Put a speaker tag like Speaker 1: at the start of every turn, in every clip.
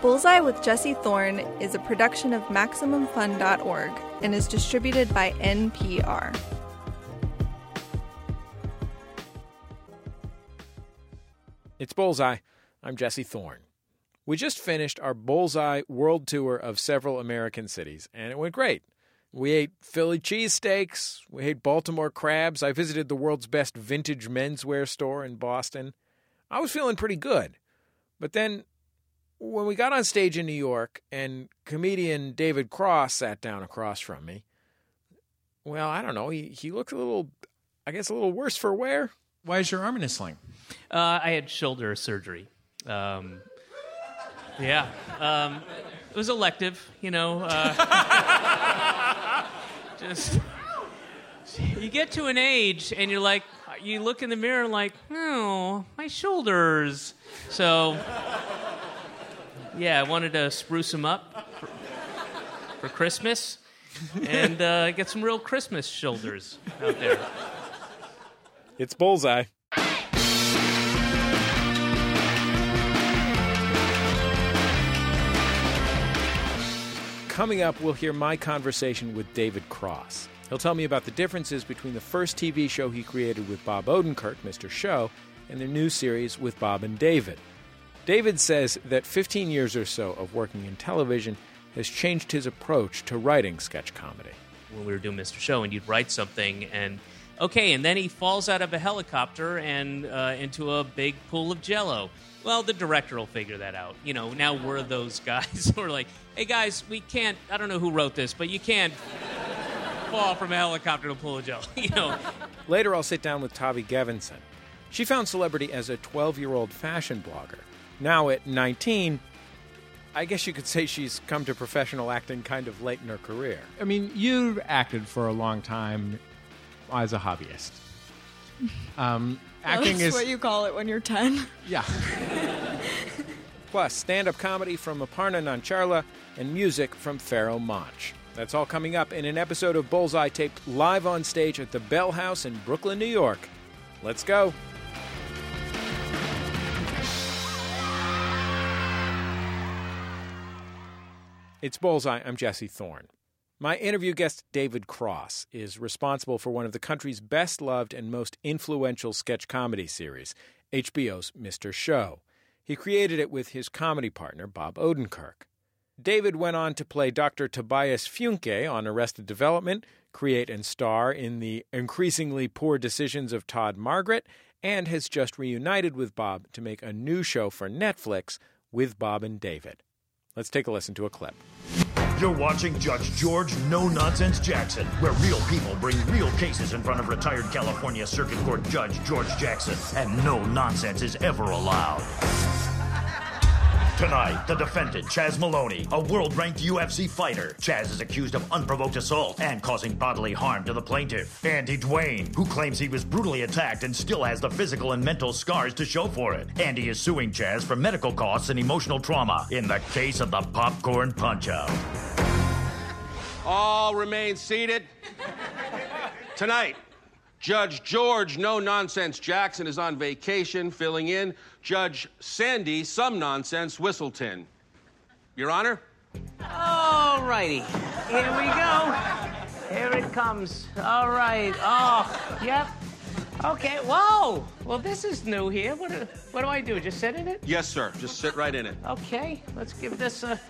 Speaker 1: Bullseye with Jesse Thorne is a production of MaximumFun.org and is distributed by NPR.
Speaker 2: It's Bullseye. I'm Jesse Thorne. We just finished our Bullseye World Tour of several American cities, and it went great. We ate Philly cheesesteaks. We ate Baltimore crabs. I visited the world's best vintage menswear store in Boston. I was feeling pretty good. But then, when we got on stage in New York and comedian David Cross sat down across from me, well, I don't know. He, he looked a little, I guess, a little worse for wear.
Speaker 3: Why is your arm in a sling?
Speaker 4: Uh, I had shoulder surgery. Um, yeah. Um, it was elective, you know. Uh, just you get to an age and you're like, you look in the mirror like, oh, my shoulders. So, yeah, I wanted to spruce them up for, for Christmas and uh, get some real Christmas shoulders out there.
Speaker 2: It's Bullseye. Coming up, we'll hear my conversation with David Cross. He'll tell me about the differences between the first TV show he created with Bob Odenkirk, Mr. Show, and their new series with Bob and David. David says that 15 years or so of working in television has changed his approach to writing sketch comedy.
Speaker 4: When we were doing Mr. Show, and you'd write something, and okay, and then he falls out of a helicopter and uh, into a big pool of jello. Well, the director will figure that out. You know, now we're those guys who are like, hey guys, we can't, I don't know who wrote this, but you can't fall from a helicopter to a jello. You know.
Speaker 2: Later, I'll sit down with Tavi Gevinson. She found celebrity as a 12 year old fashion blogger. Now, at 19, I guess you could say she's come to professional acting kind of late in her career.
Speaker 3: I mean, you acted for a long time as a hobbyist. Um, acting
Speaker 1: That's
Speaker 3: is
Speaker 1: what you call it when you're 10.
Speaker 3: yeah.
Speaker 2: Plus, stand up comedy from Aparna Nancherla and music from Pharoahe Monch. That's all coming up in an episode of Bullseye taped live on stage at the Bell House in Brooklyn, New York. Let's go. It's Bullseye. I'm Jesse Thorne. My interview guest, David Cross, is responsible for one of the country's best loved and most influential sketch comedy series, HBO's Mr. Show. He created it with his comedy partner, Bob Odenkirk. David went on to play Dr. Tobias Funke on Arrested Development, create and star in the increasingly poor decisions of Todd Margaret, and has just reunited with Bob to make a new show for Netflix with Bob and David. Let's take a listen to a clip.
Speaker 5: You're watching Judge George No Nonsense Jackson, where real people bring real cases in front of retired California Circuit Court Judge George Jackson, and no nonsense is ever allowed. Tonight, the defendant, Chaz Maloney, a world ranked UFC fighter. Chaz is accused of unprovoked assault and causing bodily harm to the plaintiff. Andy Dwayne, who claims he was brutally attacked and still has the physical and mental scars to show for it. Andy is suing Chaz for medical costs and emotional trauma in the case of the popcorn punch out.
Speaker 6: All remain seated. Tonight, Judge George No Nonsense Jackson is on vacation, filling in Judge Sandy Some Nonsense Whistleton. Your Honor?
Speaker 4: All righty. Here we go. Here it comes. All right. Oh, yep. Okay. Whoa. Well, this is new here. What do, what do I do? Just sit in it?
Speaker 6: Yes, sir. Just sit right in it.
Speaker 4: Okay. Let's give this a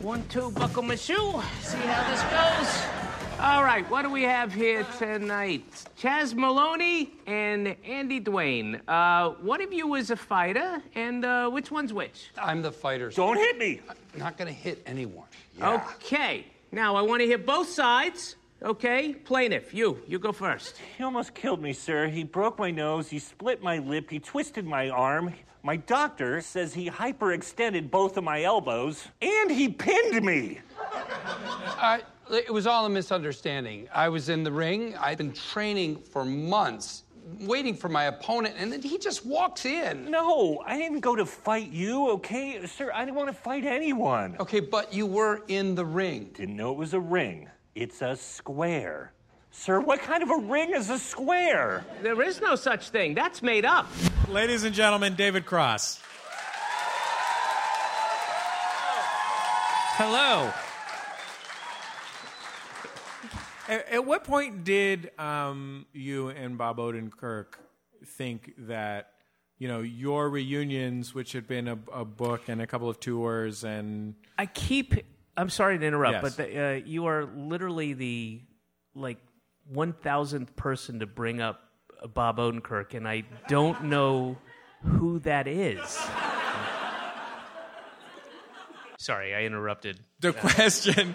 Speaker 4: one-two buckle my shoe. See how this goes. All right. What do we have here tonight? Chaz Maloney and Andy Dwayne. Uh, one of you is a fighter, and uh, which one's which?
Speaker 7: I'm the fighter.
Speaker 6: Don't hit me.
Speaker 7: I'm not going to hit anyone.
Speaker 4: Okay. Now I want to hear both sides. Okay, plaintiff, you, you go first.
Speaker 8: He almost killed me, sir. He broke my nose, he split my lip, he twisted my arm. My doctor says he hyperextended both of my elbows, and he pinned me.
Speaker 7: I, it was all a misunderstanding. I was in the ring. I've been training for months, waiting for my opponent, and then he just walks in.
Speaker 8: No, I didn't go to fight you, okay? Sir, I didn't want to fight anyone.
Speaker 7: Okay, but you were in the ring.
Speaker 8: Didn't know it was a ring. It's a square. Sir, what kind of a ring is a square?
Speaker 4: There is no such thing. That's made up.
Speaker 3: Ladies and gentlemen, David Cross.
Speaker 4: Hello.
Speaker 2: At, at what point did um, you and Bob Odenkirk think that you know your reunions, which had been a, a book and a couple of tours, and
Speaker 4: I keep. I'm sorry to interrupt,
Speaker 2: Yes.
Speaker 4: but the, uh, you are literally the like one thousandth person to bring up Bob Odenkirk, and I don't know who that is. Sorry, I interrupted.
Speaker 2: the question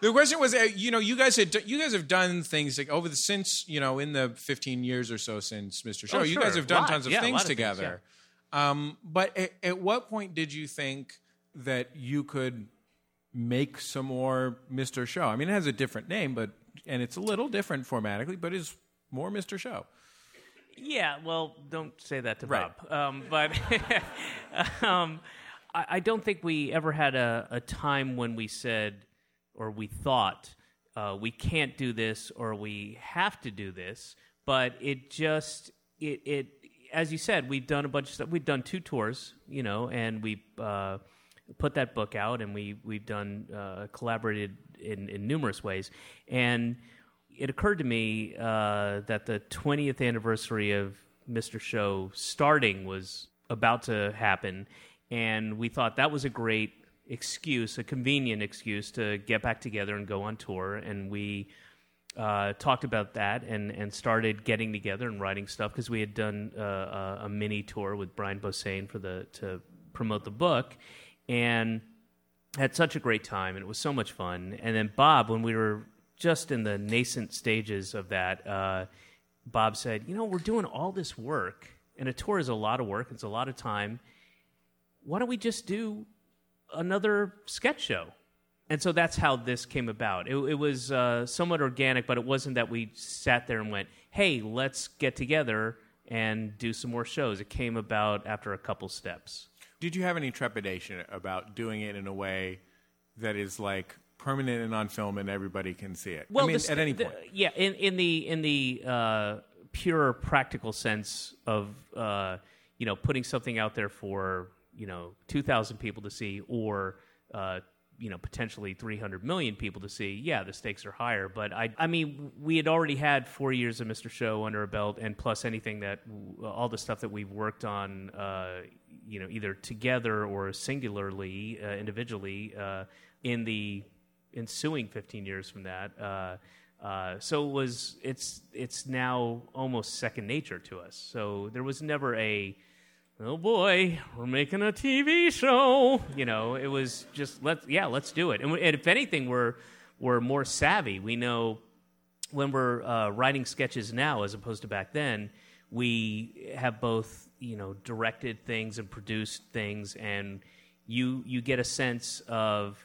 Speaker 2: the question was uh, you know you guys had you guys have done things like over the since you know in the 15 years or so since mr show
Speaker 4: Oh,
Speaker 2: you
Speaker 4: sure.
Speaker 2: guys have done tons of
Speaker 4: Yeah,
Speaker 2: things
Speaker 4: lot of things,
Speaker 2: together um, but at, at what point did you think that you could make some more mr show i mean it has a different name but and it's a little different formatically but is more mr show
Speaker 4: Yeah, well, don't say that to
Speaker 2: Right.
Speaker 4: Bob. Um, but um, I, I don't think we ever had a, a time when we said or we thought uh, we can't do this or we have to do this. But it just it it as you said, we've done a bunch of stuff. We've done two tours, you know, and we uh, put that book out, and we we've done uh, collaborated in, in numerous ways, and it occurred to me uh, that the 20th anniversary of Mr. Show starting was about to happen, and we thought that was a great excuse, a convenient excuse to get back together and go on tour. And we uh, talked about that and, and started getting together and writing stuff because we had done uh, a, a mini tour with Brian Posehn for the to promote the book, and had such a great time and it was so much fun. And then Bob, when we were just in the nascent stages of that, uh, Bob said, "You know, we're doing all this work, and a tour is a lot of work. It's a lot of time. Why don't we just do another sketch show?" And so that's how this came about. It, it was uh, somewhat organic, but it wasn't that we sat there and went, "Hey, let's get together and do some more shows." It came about after a couple steps.
Speaker 2: did you have any trepidation about doing it in a way that is like permanent and on film and everybody can see it i mean
Speaker 4: the-
Speaker 2: at any
Speaker 4: the-
Speaker 2: point
Speaker 4: yeah, in in the in the uh, pure practical sense of uh, you know putting something out there for you know two thousand people to see or uh, you know potentially three hundred million people to see. Yeah, the stakes are higher, but I I mean we had already had four years of Mr. Show under a belt, and plus anything that all the stuff that we've worked on. Uh, you know, either together or singularly, uh, individually, uh, in the ensuing 15 years from that. Uh, uh, so it was it's it's now almost second nature to us. So there was never a oh boy, we're making a TV show. You know, it was just let's yeah, let's do it. And, and if anything, we're we're more savvy. We know when we're uh, writing sketches now as opposed to back then, we have both you know directed things and produced things, and you you get a sense of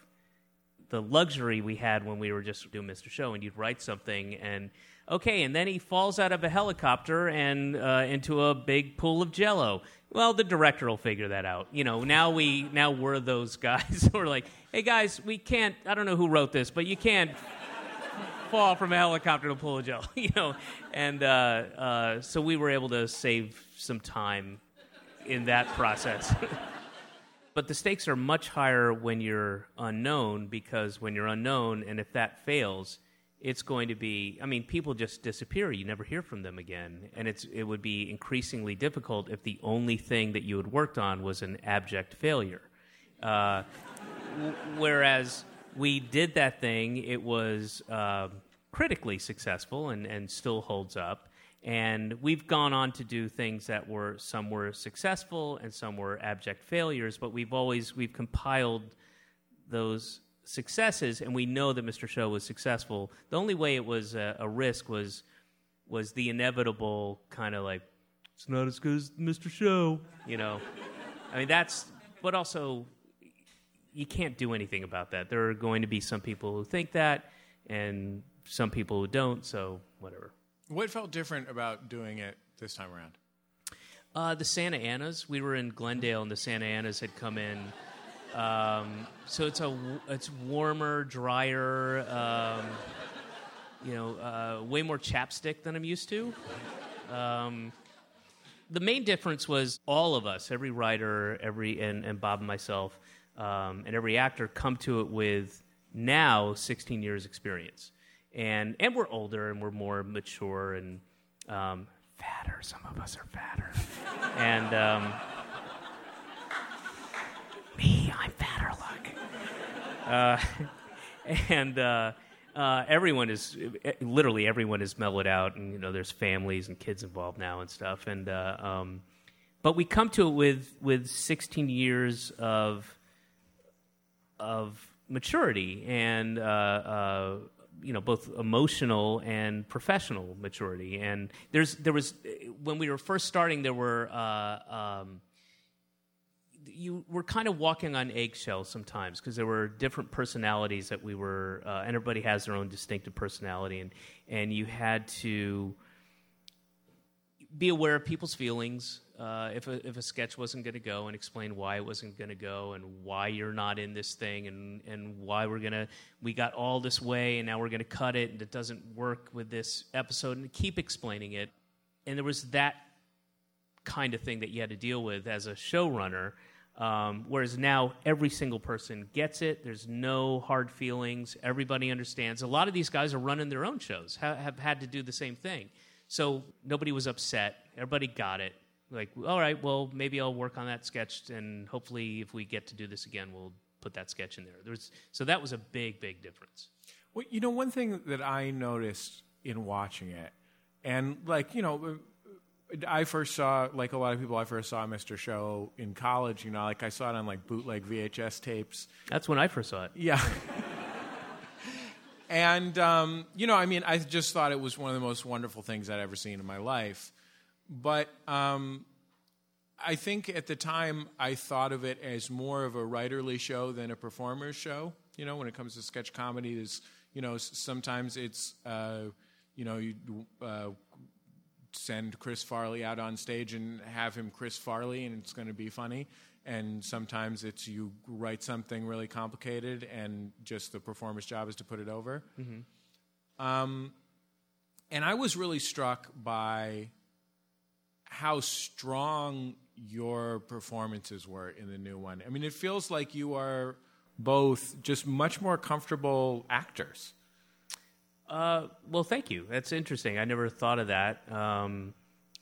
Speaker 4: the luxury we had when we were just doing Mr. Show, and you'd write something and. Okay, and then he falls out of a helicopter and uh, into a big pool of Jello. Well, the director will figure that out. You know, now we now we're those guys who are like, "Hey guys, we can't. I don't know who wrote this, but you can't fall from a helicopter to pull a of You know, and uh, uh, so we were able to save some time in that process. But the stakes are much higher when you're unknown because when you're unknown, and if that fails, it's going to be. I mean, people just disappear. You never hear from them again, and it's it would be increasingly difficult if the only thing that you had worked on was an abject failure. Uh, w- whereas we did that thing, it was uh, critically successful and, and still holds up. And we've gone on to do things that were some were successful and some were abject failures, but we've always we've compiled those successes, and we know that Mr. Show was successful. The only way it was a, a risk was was the inevitable kind of like it's not as good as Mr. Show, you know. I mean that's, but also you can't do anything about that. There are going to be some people who think that, and some people who don't. So whatever.
Speaker 2: what felt different about doing it this time around
Speaker 4: Uh, the Santa Anas. We were in Glendale, and the Santa Anas had come in. Um, so it's a it's warmer, drier. Um, you know, uh, way more chapstick than I'm used to. Um, the main difference was all of us, every writer, every and, and Bob and myself, um, and every actor come to it with now 16 years experience, and and we're older and we're more mature and um, fatter. Some of us are fatter, and. Um, me, I'm fatter, look. Uh, and uh, uh, everyone is literally everyone is mellowed out, and you know there's families and kids involved now and stuff. And uh, um, but we come to it with with 16 years of of maturity and uh, uh, you know both emotional and professional maturity. And there's there was when we were first starting, there were. Um, you were kind of walking on eggshells sometimes because there were different personalities that we were. Uh, everybody has their own distinctive personality, and and you had to be aware of people's feelings. Uh, if a if a sketch wasn't going to go, and explain why it wasn't going to go, and why you're not in this thing, and and why we're gonna we got all this way, and now we're going to cut it, and it doesn't work with this episode, and keep explaining it. And there was that kind of thing that you had to deal with as a showrunner um, whereas now every single person gets it. There's no hard feelings. Everybody understands. A lot of these guys are running their own shows, ha- have had to do the same thing. So nobody was upset. Everybody got it. Like, all right, well, maybe I'll work on that sketch, and hopefully, if we get to do this again, we'll put that sketch in there. So that was a big, big difference.
Speaker 2: Well, you know, one thing that I noticed in watching it, and like, you know, I first saw, like a lot of people, I first saw Mr. Show in college. You know, like I saw it on like bootleg VHS tapes.
Speaker 4: That's when I first saw it.
Speaker 2: Yeah. and um, you know, I mean, I just thought it was one of the most wonderful things I'd ever seen in my life. But um, I think at the time I thought of it as more of a writerly show than a performer's show. You know, when it comes to sketch comedy, there's you know sometimes it's uh, you know you. Uh, send Chris Farley out on stage and have him Chris Farley, and it's going to be funny. And sometimes it's you write something really complicated, and just the performer's job is to put it over. Mm-hmm. Um, and I was really struck by how strong your performances were in the new one. I mean, it feels like you are both just much more comfortable actors.
Speaker 4: Uh, well, thank you. That's interesting. I never thought of that. Um,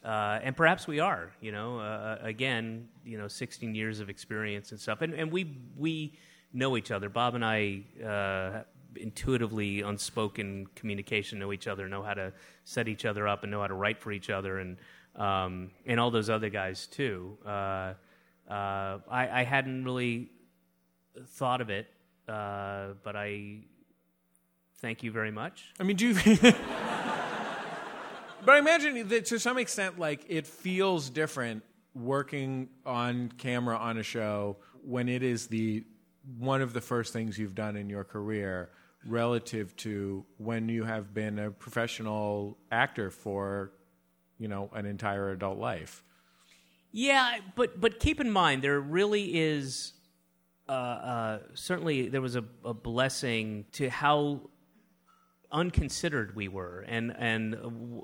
Speaker 4: uh, and perhaps we are. You know, uh, again, you know, 16 years of experience and stuff, and and we we know each other. Bob and I. Uh, intuitively unspoken communication know each other know how to set each other up and know how to write for each other and um, and all those other guys too uh, uh, I, I hadn't really thought of it but I Thank you very much.
Speaker 2: I mean, do you. but I imagine that to some extent, like, it feels different working on camera on a show when it is the one of the first things you've done in your career relative to when you have been a professional actor for you know an entire adult life
Speaker 4: yeah but but keep in mind there really is uh, uh, certainly there was a, a blessing to how unconsidered we were, and and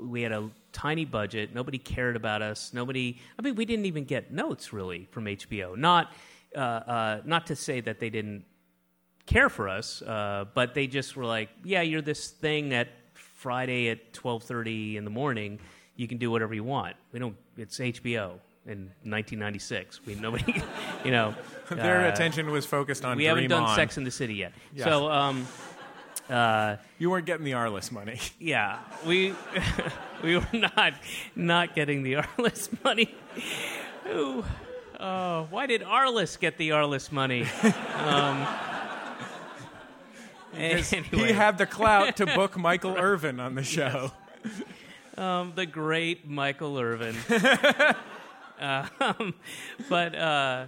Speaker 4: we had a tiny budget. Nobody cared about us. Nobody. I mean, we didn't even get notes really from HBO. Not uh, uh, not to say that they didn't care for us, uh, but they just were like, yeah, you're this thing at Friday at twelve thirty in the morning. You can do whatever you want. We don't. It's HBO in 1996. We nobody, you know.
Speaker 2: Their uh, attention was focused on.
Speaker 4: We
Speaker 2: Dream
Speaker 4: haven't done
Speaker 2: on.
Speaker 4: Sex in the City yet. Yeah. So. Um,
Speaker 2: uh, you weren't getting the Arliss money.
Speaker 4: Yeah, we we were not not getting the Arliss money. Ooh, oh, why did Arliss get the Arliss money? Um,
Speaker 2: anyway. He had the clout to book Michael Irvin on the show.
Speaker 4: Um, the great Michael Irvin. um, but uh,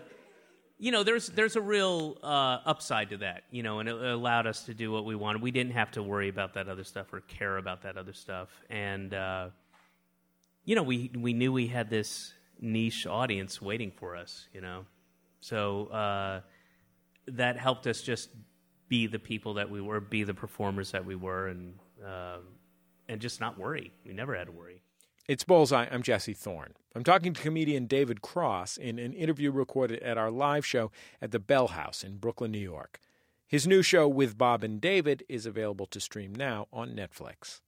Speaker 4: you know, there's there's a real uh, upside to that, you know, and it allowed us to do what we wanted. We didn't have to worry about that other stuff or care about that other stuff, and uh, you know, we we knew we had this niche audience waiting for us, you know, so uh, that helped us just be the people that we were, be the performers that we were, and um, and just not worry. We never had to worry.
Speaker 9: It's Bullseye. I'm Jesse Thorne. I'm talking to comedian David Cross in an interview recorded at our live show at the Bell House in Brooklyn, New York. His new show, With Bob and David, is available to stream now on Netflix.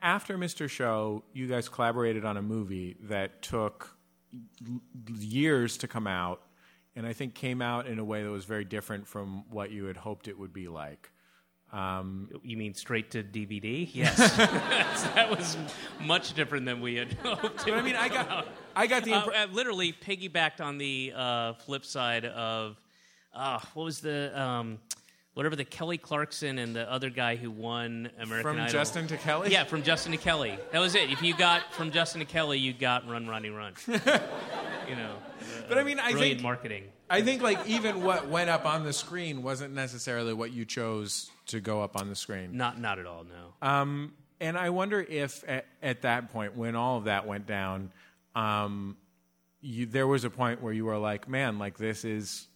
Speaker 2: After Mr. Show, you guys collaborated on a movie that took years to come out, and I think came out in a way that was very different from what you had hoped it would be like. Um,
Speaker 4: You mean straight to DVD? Yes, that was much different than we had hoped.
Speaker 2: but I mean, I got, I got the
Speaker 4: Uh,
Speaker 2: impre-
Speaker 4: uh, literally piggybacked on the uh, flip side of uh, what was the um, whatever the Kelly Clarkson and the other guy who won American
Speaker 2: from
Speaker 4: Idol.
Speaker 2: Justin to Kelly.
Speaker 4: Yeah, from Justin to Kelly. That was it. If you got from Justin to Kelly, you got Run Ronnie Run. you know.
Speaker 2: But I mean, I think
Speaker 4: marketing.
Speaker 2: I think like even what went up on the screen wasn't necessarily what you chose to go up on the screen.
Speaker 4: Not not at all. No.
Speaker 2: Um, and I wonder if at, at that point, when all of that went down, um, you, there was a point where you were like, "Man, like this is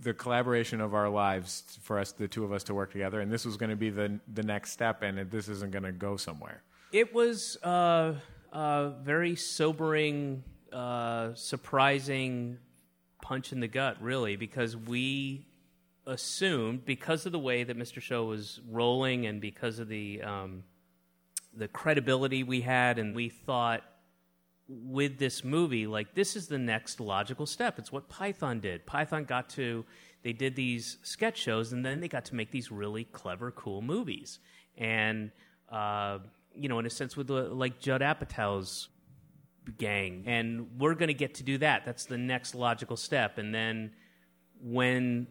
Speaker 2: the collaboration of our lives for us, the two of us, to work together, and this was going to be the the next step, and it, this isn't going to go somewhere."
Speaker 4: It was uh, uh, very sobering, uh, surprising punch in the gut, really, because we assumed, because of the way that Mr. Show was rolling and because of the um, the credibility we had, and we thought with this movie, like this is the next logical step. It's what Python did. Python got to they did these sketch shows, and then they got to make these really clever, cool movies. And uh, you know, in a sense, with the, like Judd Apatow's gang, and we're going to get to do that. That's the next logical step. And then when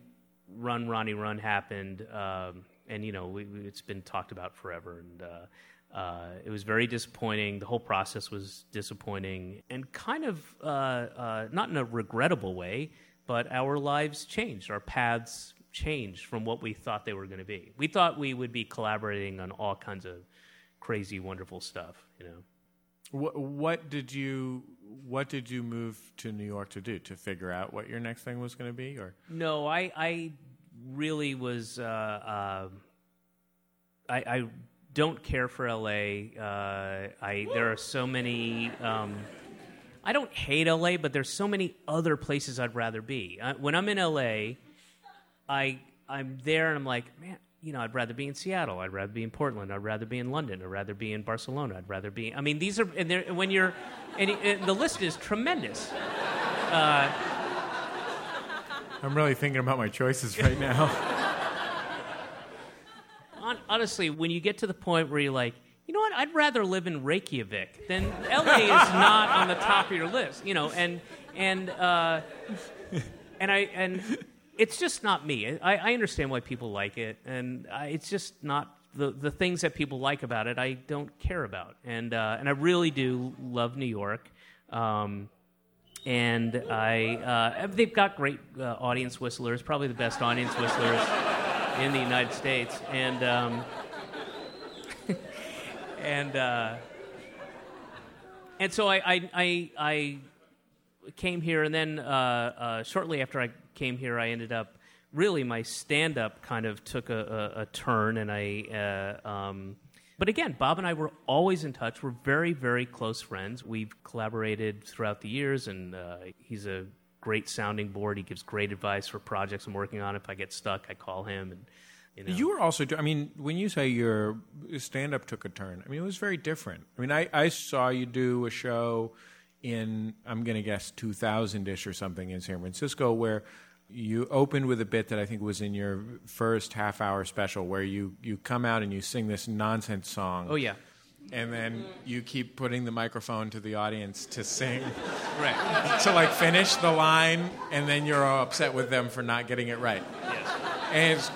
Speaker 4: Run Ronnie Run happened, um, and you know, we, we, it's been talked about forever, and. Uh, uh, it was very disappointing. The whole process was disappointing and kind of uh, uh, not in a regrettable way, but our lives changed. Our paths changed from what we thought they were going to be. We thought we would be collaborating on all kinds of crazy, wonderful stuff. You know,
Speaker 2: What, what did you What did you move to New York to do? To figure out what your next thing was going to be, or
Speaker 4: no, I I really was. Uh, uh, I, I don't care for LA. Uh, I there are so many. Um, I don't hate LA, but there's so many other places I'd rather be. Uh, when I'm in LA, I I'm there and I'm like, man, you know, I'd rather be in Seattle. I'd rather be in Portland. I'd rather be in London. I'd rather be in Barcelona. I'd rather be. I mean, these are and when you're and, and the list is tremendous.
Speaker 2: Uh, I'm really thinking about my choices right now.
Speaker 4: Hon- honestly, when you get to the point where you're like, you know what, I'd rather live in Reykjavik, than LA is not on the top of your list, you know, and and uh, and I and it's just not me. I, I understand why people like it, and I, it's just not the the things that people like about it. I don't care about, and uh, and I really do love New York. Um, and I, uh, they've got great uh, audience whistlers, probably the best audience whistlers in the United States, and um, and uh, and so I, I I I came here, and then uh, uh, shortly after I came here, I ended up really my stand up kind of took a, a, a turn, and I. Uh, um, but again, Bob and I were always in touch. We're very, very close friends. We've collaborated throughout the years, and uh, he's a great sounding board. He gives great advice for projects I'm working on. If I get stuck, I call him, and you know.
Speaker 2: You were also, I mean, when you say your stand up took a turn, I mean, it was very different. I mean, I, I saw you do a show in, I'm going to guess, 2000 ish or something in San Francisco where you opened with a bit that I think was in your first half hour special where you, you come out and you sing this nonsense song.
Speaker 4: oh yeah,
Speaker 2: And then you keep putting the microphone to the audience to sing,
Speaker 4: right.
Speaker 2: to like finish the line, and then you're all upset with them for not getting it right.
Speaker 4: yes.
Speaker 2: And it's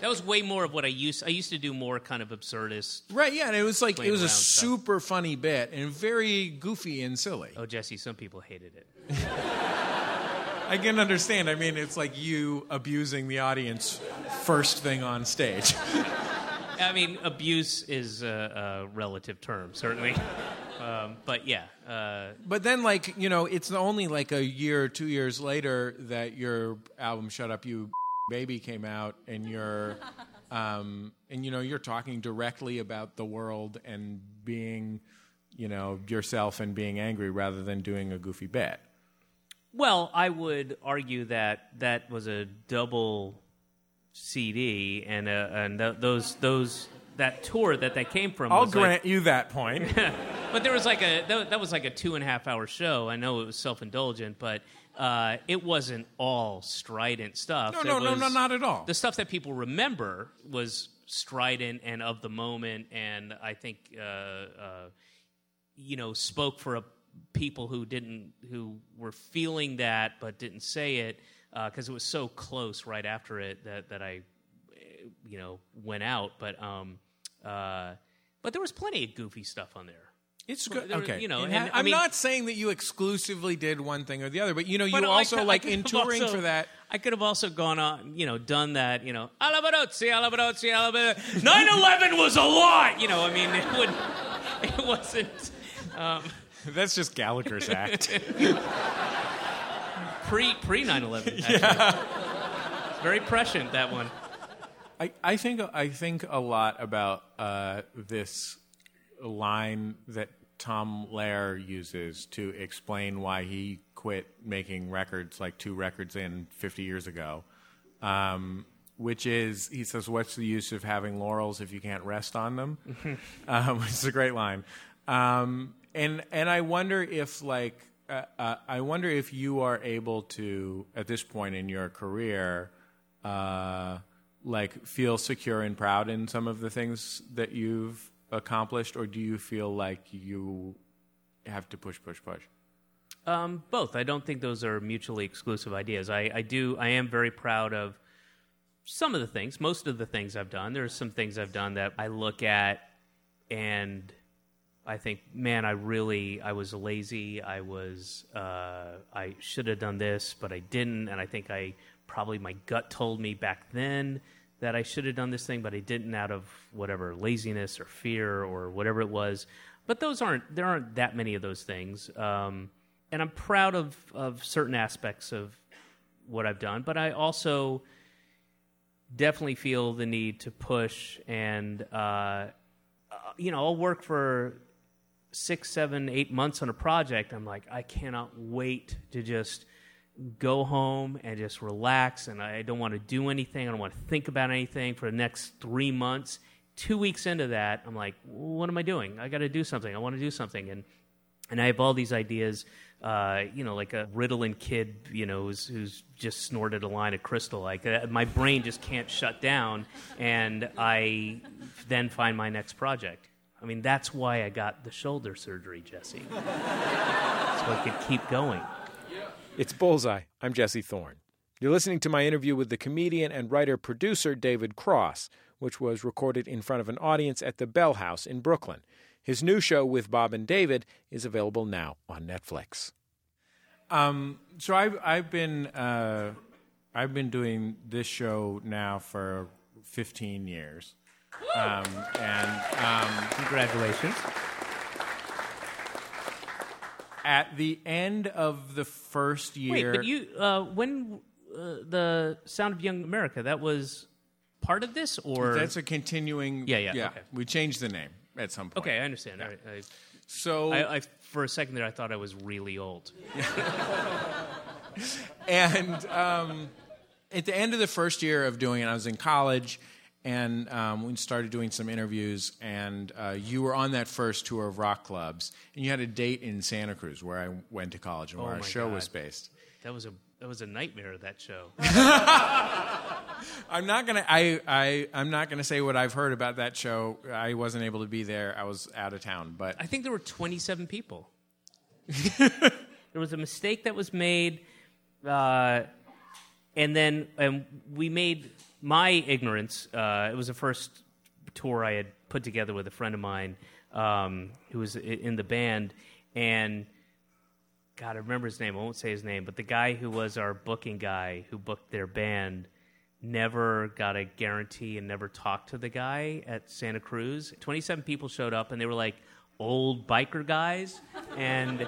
Speaker 4: That was way more of what I used. I used to do more kind of absurdist.
Speaker 2: Right, yeah, and it was like it was a
Speaker 4: stuff.
Speaker 2: super funny bit and very goofy and silly.
Speaker 4: Oh, Jesse, some people hated it.
Speaker 2: I can understand. I mean, it's like you abusing the audience first thing on stage.
Speaker 4: I mean, abuse is a, a relative term, certainly. Um, but yeah, uh,
Speaker 2: but then, like you know, it's only like a year, or two years later that your album "Shut Up, You Baby" came out, and you're, um, and you know, you're talking directly about the world and being you know, yourself and being angry rather than doing a goofy bit.
Speaker 4: Well, I would argue that that was a double CD, and uh, and th- those those that tour that that came from.
Speaker 2: I'll
Speaker 4: was like-
Speaker 2: grant you that point.
Speaker 4: but there was like a that, that was like a two and a half hour show. I know it was self indulgent, but uh, it wasn't all strident stuff.
Speaker 2: No, no, no, no, not at all.
Speaker 4: The stuff that people remember was strident and of the moment, and I think uh, uh, you know spoke for a, people who didn't who were feeling that but didn't say it because it was so close right after it that that I you know went out. But um, uh, but there was plenty of goofy stuff on there.
Speaker 2: It's good. Okay,
Speaker 4: you know, and
Speaker 2: ha-
Speaker 4: I
Speaker 2: I'm
Speaker 4: mean-
Speaker 2: not saying that you exclusively did one thing or the other, but you know, you also
Speaker 4: I
Speaker 2: like in touring
Speaker 4: also-
Speaker 2: for that.
Speaker 4: I could have also gone on, you know, done that, you know, Alabarozzi, Alabarozzi, Alabarozzi. 9/11 was a lot, you know. I mean, it would, it wasn't um,
Speaker 2: That's just Gallagher's act.
Speaker 4: pre pre 9/11. Actually. It's very prescient that one.
Speaker 2: I, I think I think a lot about uh, this line that Tom Lehrer uses to explain why he quit making records like two records in 50 years ago, um, which is he says, "What's the use of having laurels if you can't rest on them?" um, which is a great line, um, and and I wonder if like uh, uh, I wonder if you are able to at this point in your career. Uh, like feel secure and proud in some of the things that you've accomplished, or do you feel like you have to push, push, push?
Speaker 4: Um, both. I don't think those are mutually exclusive ideas. I, I do. I am very proud of some of the things. Most of the things I've done. There are some things I've done that I look at and I think, man, I really I was lazy. I was uh, I should have done this, but I didn't. And I think I probably my gut told me back then that I should have done this thing, but I didn't out of whatever laziness or fear or whatever it was. But those aren't there aren't that many of those things. Um, and I'm proud of of certain aspects of what I've done, but I also definitely feel the need to push and uh, uh, you know I'll work for six, seven, eight months on a project. I'm like I cannot wait to just go home and just relax, and I don't want to do anything. I don't want to think about anything for the next three months. Two weeks into that, I'm like, what am I doing? I got to do something. I want to do something, and and I have all these ideas. Uh, you know, like a Ritalin kid, you know, who's, who's just snorted a line of crystal. Like uh, my brain just can't shut down, and I then find my next project. I mean, that's why I got the shoulder surgery, Jesse, so I could keep going.
Speaker 2: It's Bullseye. I'm Jesse Thorne. You're listening to my interview with the comedian and writer producer David Cross, which was recorded in front of an audience at the Bell House in Brooklyn. His new show with Bob and David is available now on Netflix. Um, so I've I've been uh, I've been doing this show now for 15 years, um, and um,
Speaker 4: Congratulations.
Speaker 2: At the end of the first year.
Speaker 4: Wait, but you uh, when uh, the Sound of Young America that was part of this, or
Speaker 2: that's a continuing.
Speaker 4: Yeah, yeah, okay.
Speaker 2: We changed the name at some point.
Speaker 4: okay, I understand. I, I,
Speaker 2: So
Speaker 4: I, I, for a second there, I thought I was really old.
Speaker 2: and um, at the end of the first year of doing it, I was in college, and um, we started doing some interviews. And uh, you were on that first tour of rock clubs, and you had a date in Santa Cruz, where I went to college and
Speaker 4: Oh
Speaker 2: where our show was based.
Speaker 4: That was a that was a nightmare. That show.
Speaker 2: I'm not gonna. I, I I'm not gonna say what I've heard about that show. I wasn't able to be there. I was out of town, but
Speaker 4: I think there were 27 people. there was a mistake that was made, uh, and then and we made my ignorance. Uh, it was the first tour I had put together with a friend of mine um, who was in the band, and God, I remember his name. I won't say his name, but the guy who was our booking guy who booked their band never got a guarantee and never talked to the guy at Santa Cruz. 27 people showed up and they were like old biker guys and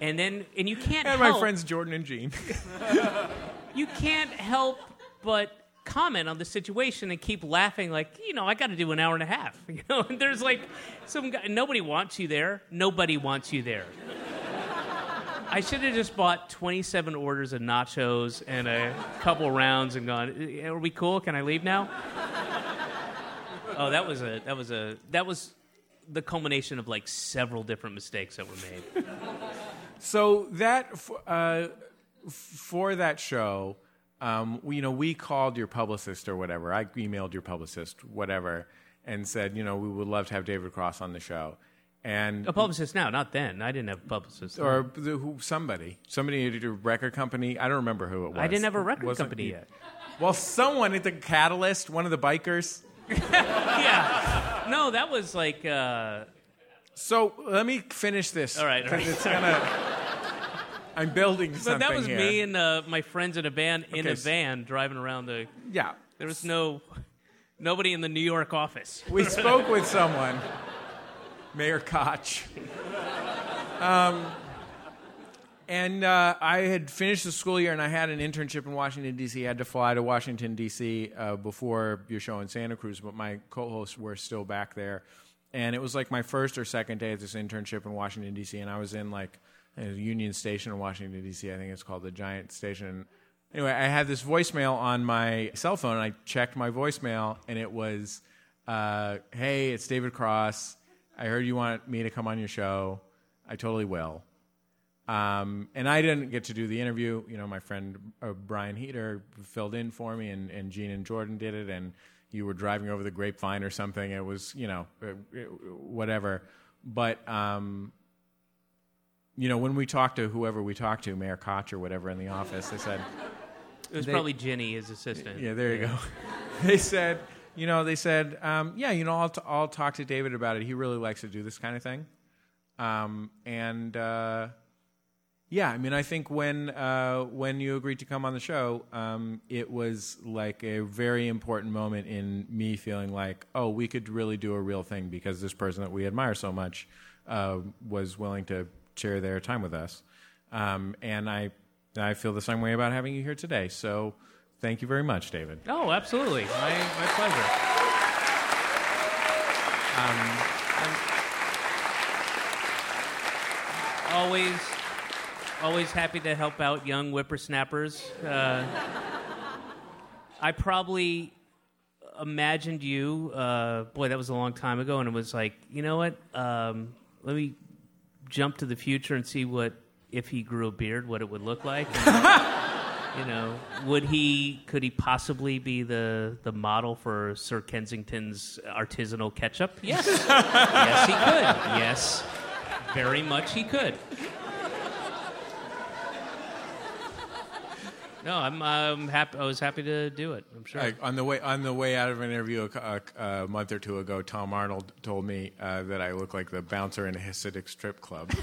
Speaker 4: and then and you can't
Speaker 2: and
Speaker 4: help,
Speaker 2: my friends Jordan and Gene.
Speaker 4: you can't help but comment on the situation and keep laughing like you know i got to do an hour and a half you know? And there's like some guy nobody wants you there. Nobody wants you there. I should have just bought 27 orders of nachos and a couple rounds and gone are we cool? Can i leave now? Oh that was a that was a that was the culmination of like several different mistakes that were made.
Speaker 2: So that uh, for that show, um, we, you know, we called your publicist or whatever. I emailed your publicist, whatever, and said, you know, we would love to have David Cross on the show, and
Speaker 4: a publicist now not then i didn't have a publicist then.
Speaker 2: or the, who, somebody, somebody at a record company. I don't remember who it was.
Speaker 4: I didn't have a record company
Speaker 2: you-
Speaker 4: yet.
Speaker 2: Well, someone at the Catalyst, one of the bikers.
Speaker 4: yeah. No, that was like. Uh,
Speaker 2: So let me finish this.
Speaker 4: All right, all right.
Speaker 2: It's gonna. I'm building something.
Speaker 4: but that was
Speaker 2: here.
Speaker 4: me and uh, my friends in a van in
Speaker 2: Okay,
Speaker 4: a van driving around the.
Speaker 2: Yeah.
Speaker 4: There was no. Nobody in the New York office.
Speaker 2: We spoke with someone, Mayor Koch. Um, and uh, I had finished the school year and I had an internship in Washington, D.C. I had to fly to Washington, D.C. Uh, before your show in Santa Cruz, but my co hosts were still back there. And it was like my first or second day at this internship in Washington, D.C. And I was in like Union Station in Washington, D.C. I think it's called the Giant Station. Anyway, I had this voicemail on my cell phone I checked my voicemail and it was, uh, hey, it's David Cross. I heard you want me to come on your show. I totally will. Um, and I didn't get to do the interview. You know, my friend uh, Brian Heater filled in for me, and, and Gene and Jordan did it. And you were driving over the grapevine or something. It was, you know, uh, uh, whatever. But, um, you know, when we talked to whoever we talked to, Mayor Koch or whatever in the office, they said,
Speaker 4: It was
Speaker 2: They-
Speaker 4: probably Ginny, his assistant.
Speaker 2: yeah, there you go. they said, you know, they said, um, yeah, you know, I'll, t- I'll talk to David about it. He really likes to do this kind of thing. Um, and uh, yeah, I mean, I think when uh, when you agreed to come on the show, um, it was like a very important moment in me feeling like, oh, we could really do a real thing because this person that we admire so much uh, was willing to share their time with us. Um, and I I feel the same way about having you here today. So thank you very much, David.
Speaker 4: Oh, absolutely. My, my pleasure. always, always happy to help out young whippersnappers. Uh, I probably imagined you. Uh, boy, that was a long time ago, and it was like, you know what? Um, let me jump to the future and see what if he grew a beard, what it would look like. you know, would he? Could he possibly be the the model for Sir Kensington's artisanal ketchup? Yes, yes, he could. Yes, very much he could. No, I'm, I'm happy. I was happy to do it. I'm sure.
Speaker 2: Like, on the way on the way out of an interview a, a, a month or two ago, Tom Arnold told me uh, that I look like the bouncer in a Hasidic strip club.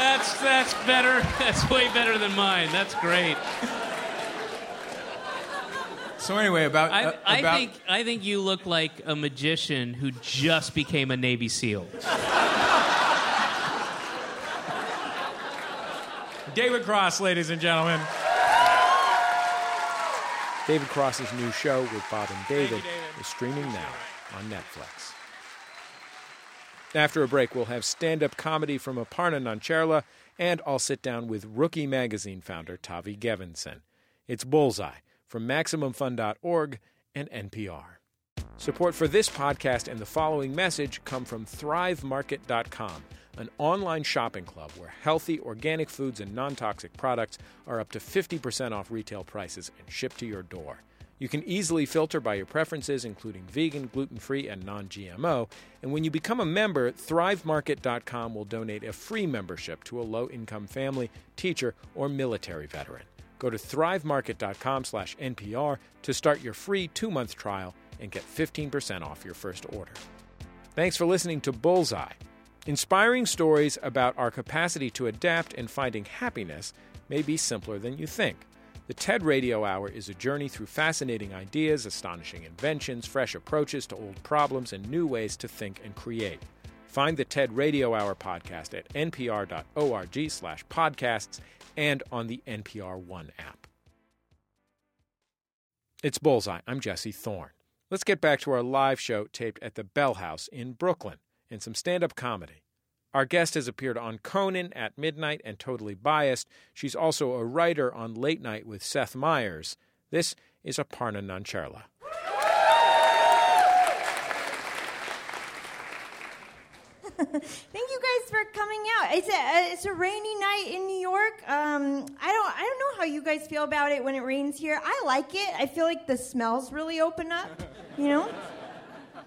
Speaker 4: That's that's better. That's way better than mine. That's great.
Speaker 2: so anyway, about
Speaker 4: I,
Speaker 2: uh,
Speaker 4: I
Speaker 2: about
Speaker 4: think I think you look like a magician who just became a Navy SEAL.
Speaker 2: David Cross, ladies and gentlemen.
Speaker 9: David Cross's new show with Bob and David is streaming now on Netflix. After a break, we'll have stand up comedy from Aparna Nancherla, and I'll sit down with Rookie Magazine founder Tavi Gevinson. It's Bullseye from MaximumFun.org and NPR. Support for this podcast and the following message come from ThriveMarket.com, an online shopping club where healthy, organic foods and non toxic products are up to 50% off retail prices and shipped to your door. You can easily filter by your preferences, including vegan, gluten free, and non GMO. And when you become a member, ThriveMarket.com will donate a free membership to a low income family, teacher, or military veteran. Go to thrivemarket.com slash NPR to start your free two month trial and get 15% off your first order. Thanks for listening to Bullseye. Inspiring stories about our capacity to adapt and finding happiness may be simpler than you think. The TED Radio Hour is a journey through fascinating ideas, astonishing inventions, fresh approaches to old problems, and new ways to think and create. Find the TED Radio Hour podcast at npr.org slash podcasts and on the NPR One app. It's Bullseye. I'm Jesse Thorne. Let's get back to our live show taped at the Bell House in Brooklyn and some stand up comedy. Our guest has appeared on Conan at midnight and Totally Biased. She's also a writer on Late Night with Seth Meyers. This is Aparna Nancherla.
Speaker 10: Thank you guys for coming out. It's a uh, it's a rainy night in New York. Um, I don't I don't know how you guys feel about it when it rains here. I like it. I feel like the smells really open up. You know,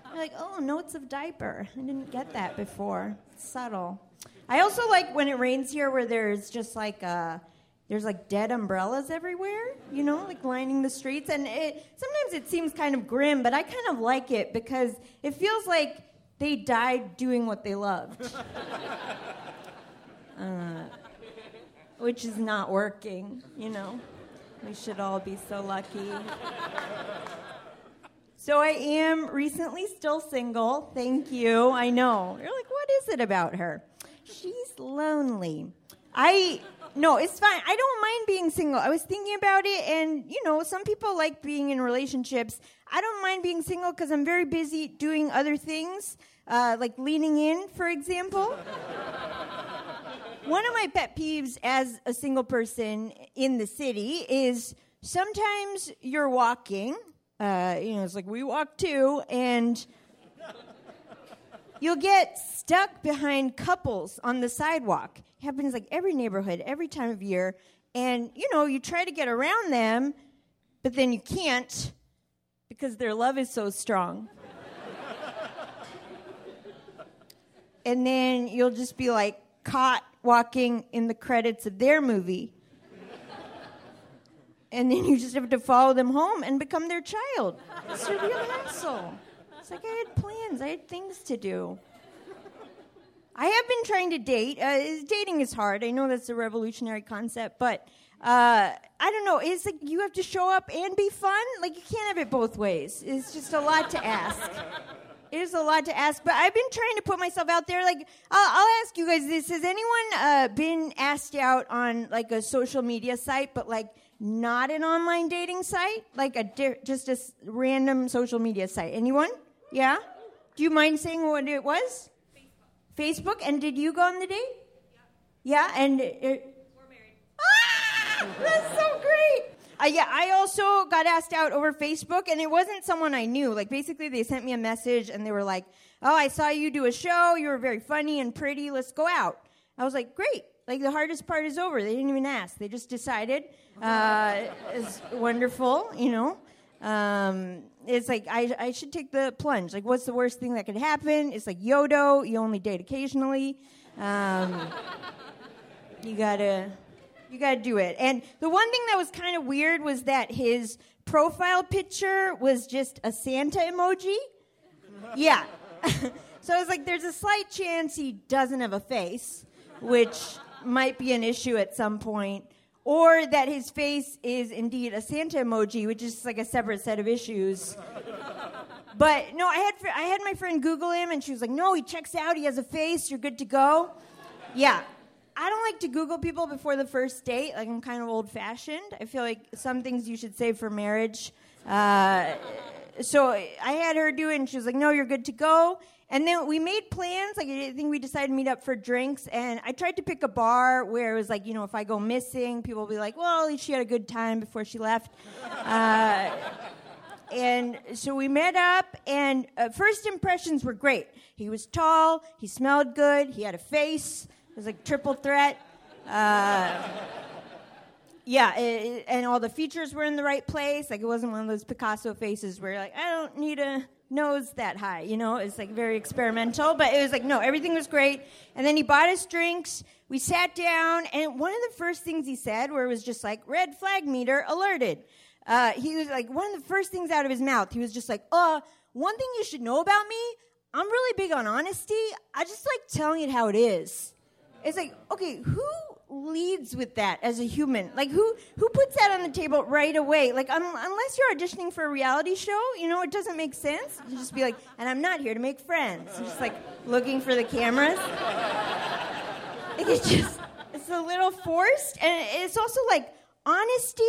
Speaker 10: You're like oh notes of diaper. I didn't get that before. Subtle. I also like when it rains here where there's just like uh there's like dead umbrellas everywhere, you know, like lining the streets. And it, sometimes it seems kind of grim, but I kind of like it because it feels like they died doing what they loved. uh, which is not working, you know. We should all be so lucky. So I am recently still single. Thank you. I know. You're like, what is it about her? She's lonely. I no, it's fine. I don't mind being single. I was thinking about it, and you know, some people like being in relationships. I don't mind being single because I'm very busy doing other things, uh, like leaning in, for example. One of my pet peeves as a single person in the city is sometimes you're walking. Uh, you know, it's like we walk too, and you'll get stuck behind couples on the sidewalk happens like every neighborhood, every time of year. And, you know, you try to get around them, but then you can't because their love is so strong. and then you'll just be like caught walking in the credits of their movie. and then you just have to follow them home and become their child. It's a real hassle. It's like I had plans, I had things to do. I have been trying to date. Uh, dating is hard. I know that's a revolutionary concept, but uh, I don't know. It's like you have to show up and be fun. Like you can't have it both ways. It's just a lot to ask. It is a lot to ask, but I've been trying to put myself out there. Like, I'll, I'll ask you guys this: Has anyone uh, been asked out on like a social media site, but like not an online dating site, like a di- just a s- random social media site? Anyone? Yeah. Do you mind saying what it was? Facebook. And did you go on the date? Yeah. Yeah, and it, we're married. Ah, that's so great. Uh, yeah, I also got asked out over Facebook, and it wasn't someone I knew. Like, basically, they sent me a message, and they were like, "Oh, I saw you do a show. You were very funny and pretty. Let's go out." I was like, "Great." Like the hardest part is over. They didn't even ask. They just decided. Uh, it's wonderful, you know. Um, it's like I, I should take the plunge. Like, what's the worst thing that could happen? It's like Yodo. You only date occasionally. Um, you gotta, you gotta do it. And the one thing that was kind of weird was that his profile picture was just a Santa emoji. Yeah. so I was like, there's a slight chance he doesn't have a face, which might be an issue at some point or that his face is indeed a Santa emoji, which is like a separate set of issues. but no, I had I had my friend Google him, and she was like, "No, he checks out. He has a face. You're good to go." Yeah, I don't like to Google people before the first date. Like I'm kind of old fashioned. I feel like some things you should save for marriage. Uh, so I had her do it, and she was like, "No, you're good to go." And then we made plans. Like I think we decided to meet up for drinks, and I tried to pick a bar where it was like, you know, if I go missing, people will be like, "Well, at least she had a good time before she left." Uh, and so we met up, and uh, first impressions were great. He was tall, he smelled good, he had a face. It was like triple threat. Uh, yeah, it, and all the features were in the right place. Like it wasn't one of those Picasso faces where you're like, I don't need a nose that high, you know? It's like very experimental, but it was like, no, everything was great. And then he bought us drinks. We sat down, and one of the first things he said, where it was just like, red flag meter alerted. Uh, he was like, one of the first things out of his mouth, he was just like, uh, one thing you should know about me, I'm really big on honesty. I just like telling it how it is. It's like, okay, who leads with that as a human? Like, who who puts that on the table right away? Like, unless you're auditioning for a reality show, you know, it doesn't make sense. You just be like, and I'm not here to make friends. You're just like looking for the cameras. Like, it's just, it's a little forced, and it's also like honesty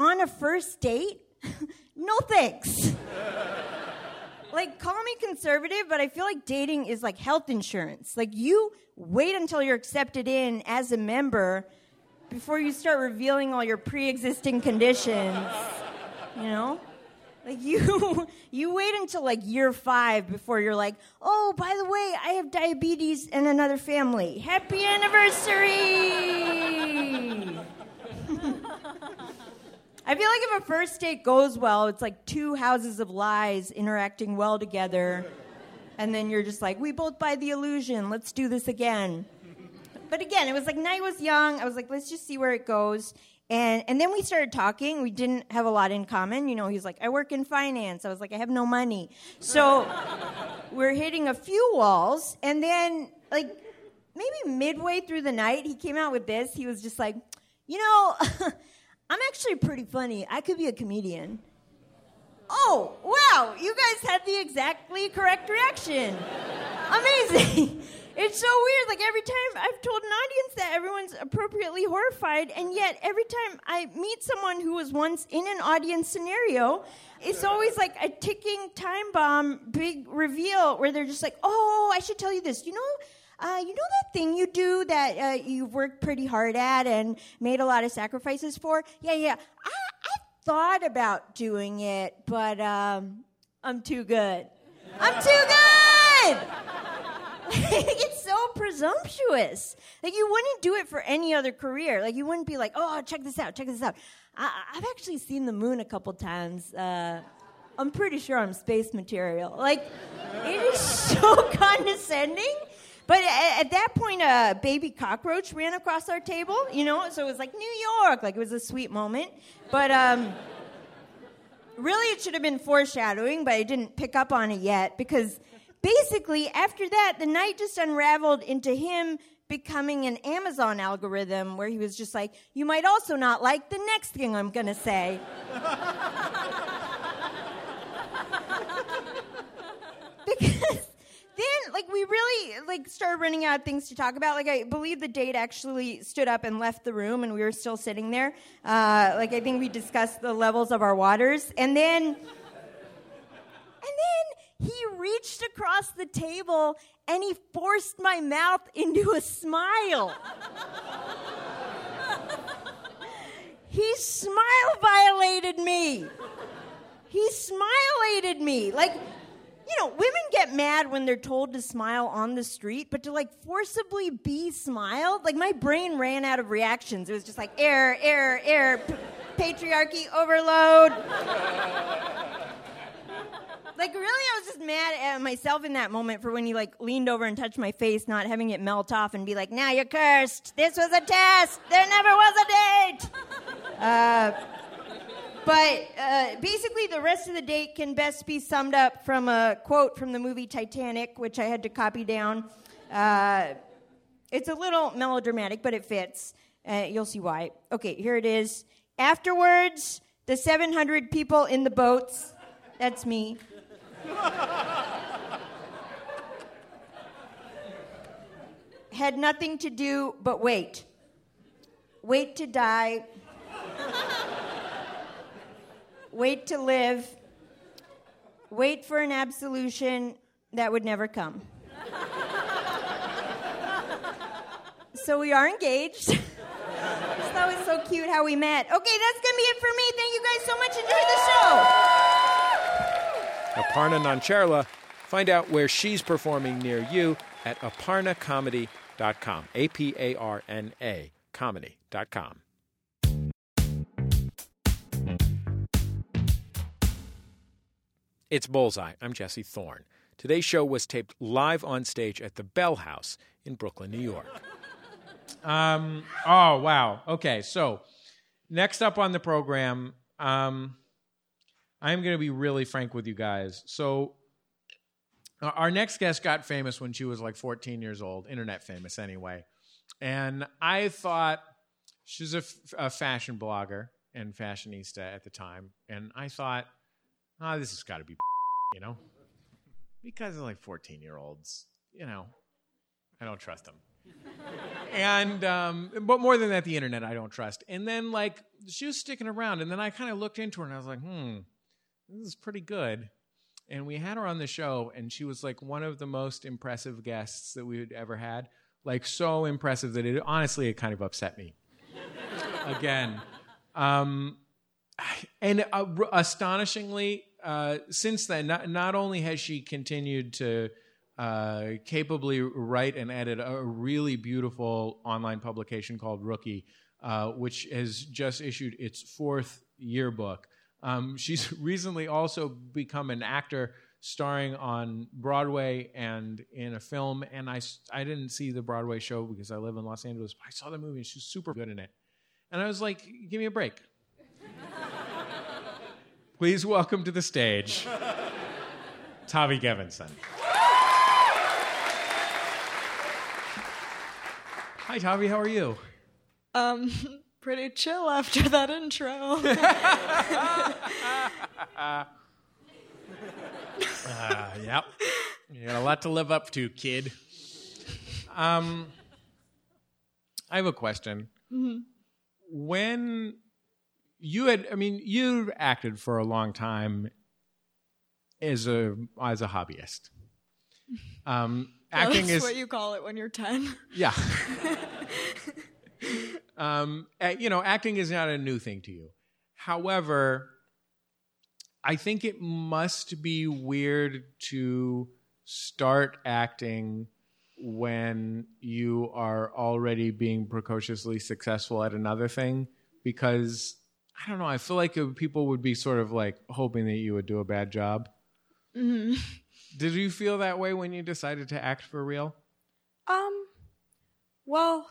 Speaker 10: on a first date. no thanks. Like, call me conservative, but I feel like dating is like health insurance. Like, you wait until you're accepted in as a member before you start revealing all your pre existing conditions. You know? Like you you wait until like year 5 before you're like, "Oh, by the way, I have diabetes and another family. Happy anniversary." I feel like if a first date goes well, it's like two houses of lies interacting well together. And then you're just like, we both buy the illusion. Let's do this again. But again, it was like night was young. I was like, let's just see where it goes. And and then we started talking. We didn't have a lot in common. You know, he's like, I work in finance. I was like, I have no money. So we're hitting a few walls. And then like maybe midway through the night, he came out with this. He was just like, you know, I'm actually pretty funny. I could be a comedian. Oh, wow, you guys had the exactly correct reaction. Amazing. It's so weird. Like every time I've told an audience that everyone's appropriately horrified, and yet every time I meet someone who was once in an audience scenario, it's always like a ticking time bomb big reveal where they're just like, oh, I should tell you this. You know, uh, you know that thing you do that uh, you've worked pretty hard at and made a lot of sacrifices for? Yeah, yeah. I, I thought about doing it, but um, I'm too good. I'm too good! it's so presumptuous. Like, you wouldn't do it for any other career. Like, you wouldn't be like, oh, check this out, check this out. I- have actually seen the moon a couple times. Uh, I'm pretty sure I'm space material. Like, it is so condescending. But at, at that point, a baby cockroach ran across our table, you know, so it was like New York, like it was a sweet moment. But um, really, it should have been foreshadowing, but I didn't pick up on it yet because basically, after that, the night just unraveled into him becoming an Amazon algorithm where he was just like, You might also not like the next thing I'm going to say. because then like we really like started running out of things to talk about. Like i believe the date actually stood up and left the room and we were still sitting there. Uh, like i think we discussed the levels of our waters. And then and then he reached across the table and he forced my mouth into a smile. He smile violated me. He smilated me. Like you know, women get mad when they're told to smile on the street, but to like forcibly be smiled, like my brain ran out of reactions. It was just like error, error, error, p- patriarchy overload. like really, I was just mad at myself in that moment for when he like leaned over and touched my face, not having it melt off and be like, "Now you're cursed. This was a test. There never was a date." Uh, but uh, basically, the rest of the date can best be summed up from a quote from the movie Titanic, which I had to copy down. Uh, it's a little melodramatic, but it fits. Uh, you'll see why. Okay, here it is. Afterwards, the 700 people in the boats, that's me. had nothing to do but wait. Wait to die wait to live, wait for an absolution that would never come. so we are engaged. that was so cute how we met. Okay, that's gonna be it for me. Thank you guys so much. Enjoy the show.
Speaker 9: Aparna Nancherla. Find out where she's performing near you at aparnacomedy.com. A P A R N A comedy.com. It's Bullseye. I'm Jesse Thorne. Today's show was taped live on stage at the Bell House in Brooklyn, New York.
Speaker 2: Um, oh, wow. Okay, so next up on the program, um, I'm going to be really frank with you guys. So, uh, our next guest got famous when she was like 14 years old, internet famous anyway. And I thought she's a, f- a fashion blogger and fashionista at the time. And I thought, oh, this has got to be, you know, because of like 14 year olds, you know, I don't trust them. and um, but more than that, the internet I don't trust. And then like she was sticking around, and then I kind of looked into her, and I was like, hmm, this is pretty good. And we had her on the show, and she was like one of the most impressive guests that we had ever had. Like so impressive that it honestly it kind of upset me. Again, um, and uh, astonishingly, uh, since then, not, not only has she continued to uh, capably write and edit a really beautiful online publication called Rookie, uh, which has just issued its fourth yearbook. Um, she's recently also become an actor starring on Broadway and in a film. And I, I didn't see the Broadway show because I live in Los Angeles. But I saw the movie and she's super good in it. And I was like, give me a break. Please welcome to the stage Tavi Gevinson. Hi, Tavi. How are you?
Speaker 3: Um, pretty chill after that intro.
Speaker 2: Uh, yep. You got a lot to live up to, kid. Um, I have a question.
Speaker 3: Mhm.
Speaker 2: When you had, I mean, you acted for a long time as a as a hobbyist. Um, acting
Speaker 3: That's
Speaker 2: is
Speaker 3: what you call it when you're 10.
Speaker 2: yeah. um, you know, acting is not a new thing to you. However, I think it must be weird to start acting when you are already being precociously successful at another thing because I don't know, I feel like people would be sort of like hoping that you would do a bad job.
Speaker 3: hmm
Speaker 2: Did you feel that way when you decided to act for real?
Speaker 3: Um, well,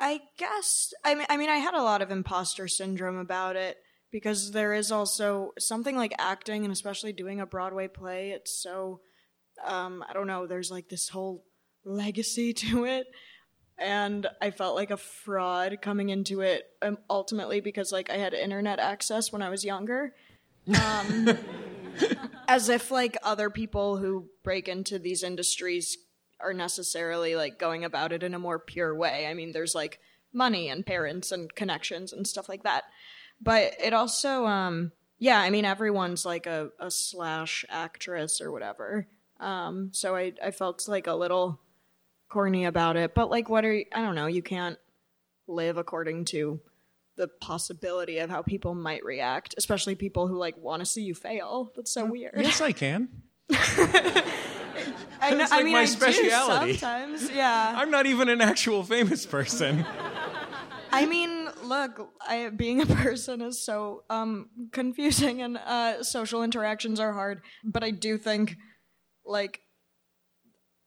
Speaker 3: I guess I mean I mean I had a lot of imposter syndrome about it because there is also something like acting and especially doing a Broadway play. It's so um, I don't know. There's like this whole legacy to it, and I felt like a fraud coming into it. Um, ultimately, because like I had internet access when I was younger. Um, as if like other people who break into these industries are necessarily like going about it in a more pure way. I mean, there's like money and parents and connections and stuff like that. But it also, um, yeah, I mean, everyone's like a, a slash actress or whatever. Um, so I, I felt like a little corny about it. But like, what are you, I don't know, you can't live according to the possibility of how people might react, especially people who like want to see you fail. That's so weird.
Speaker 2: Yes, I can.
Speaker 3: I, know,
Speaker 2: That's
Speaker 3: I
Speaker 2: like
Speaker 3: mean,
Speaker 2: my
Speaker 3: I
Speaker 2: speciality.
Speaker 3: sometimes. Yeah.
Speaker 2: I'm not even an actual famous person.
Speaker 3: I mean, look, I, being a person is so um, confusing, and uh, social interactions are hard. But I do think, like,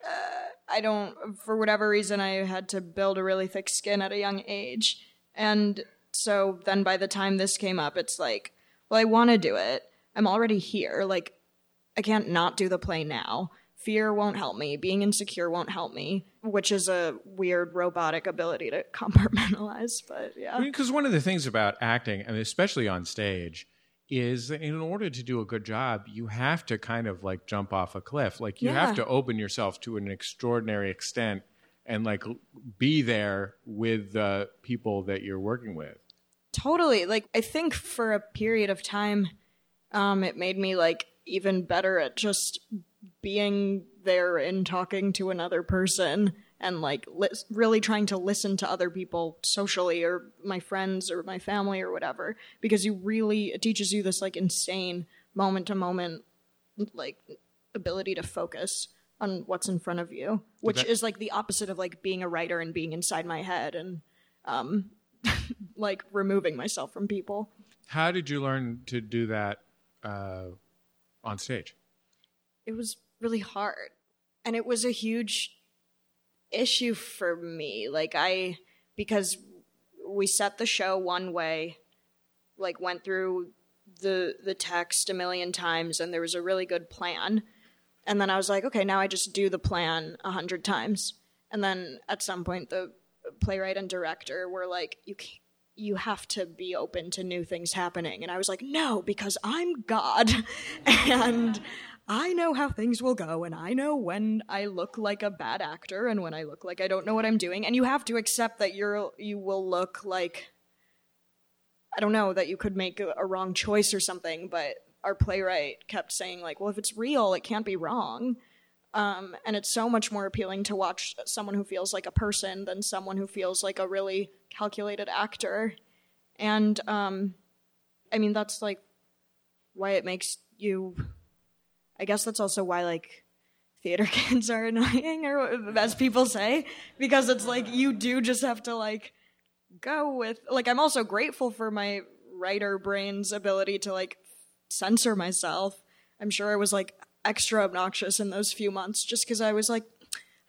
Speaker 3: uh, I don't, for whatever reason, I had to build a really thick skin at a young age, and so then by the time this came up, it's like, well, I want to do it. I'm already here. Like, I can't not do the play now. Fear won't help me. Being insecure won't help me, which is a weird robotic ability to compartmentalize. But yeah.
Speaker 2: Because one of the things about acting, and especially on stage, is in order to do a good job, you have to kind of like jump off a cliff. Like you
Speaker 3: Yeah.
Speaker 2: have to open yourself to an extraordinary extent and like be there with the people that you're working with.
Speaker 3: Totally. Like I think for a period of time, um, it made me like even better at just being there and talking to another person and like lis- really trying to listen to other people socially or my friends or my family or whatever because you really it teaches you this like insane moment to moment like ability to focus on what's in front of you which
Speaker 2: that-
Speaker 3: is like the opposite of like being a writer and being inside my head and um like removing myself from people
Speaker 2: How did you learn to do that uh, on stage?
Speaker 3: it was really hard and it was a huge issue for me like i because we set the show one way like went through the the text a million times and there was a really good plan and then i was like okay now i just do the plan a hundred times and then at some point the playwright and director were like you can't you have to be open to new things happening. And I was like, no, because I'm God. and I know how things will go. And I know when I look like a bad actor and when I look like I don't know what I'm doing. And you have to accept that you're, you will look like, I don't know, that you could make a, wrong choice or something. But our playwright kept saying, like, well, if it's real, it can't be wrong. Um, and it's so much more appealing to watch someone who feels like a person than someone who feels like a really calculated actor. And um, I mean, that's like why it makes you. I guess that's also why like theater kids are annoying, or as people say, because it's like you do just have to like go with. Like, I'm also grateful for my writer brain's ability to like censor myself. I'm sure I was like extra obnoxious in those few months just because I was like,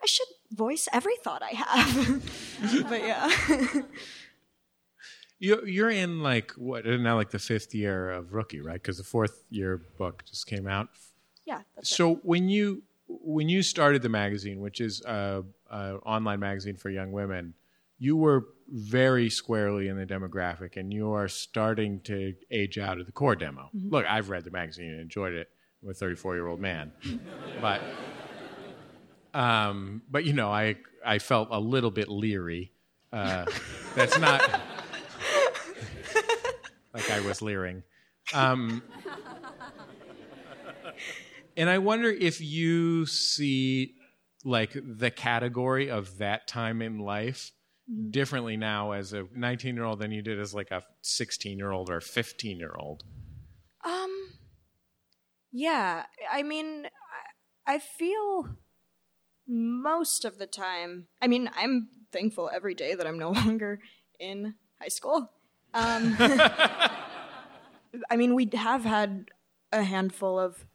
Speaker 3: I should voice every thought I have. but yeah.
Speaker 2: You, you're in like what now, like the fifth year of Rookie, right? Because the fourth year book just came out.
Speaker 3: Yeah.
Speaker 2: so when you when you started the magazine, which is a, a online magazine for young women, you were very squarely in the demographic, and you are starting to age out of the core demo.
Speaker 3: Mm-hmm.
Speaker 2: Look, I've read the magazine and enjoyed it. I'm a 34 year old man, but um, but you know, I I felt a little bit leery. Uh, that's not like I was leering. Um, and I wonder if you see like the category of that time in life differently now as a 19 year old than you did as like a 16 year old or 15 year old.
Speaker 3: Um, yeah, I mean, I, I feel most of the time. I mean, I'm thankful every day that I'm no longer in high school. Um, I mean, we have had a handful of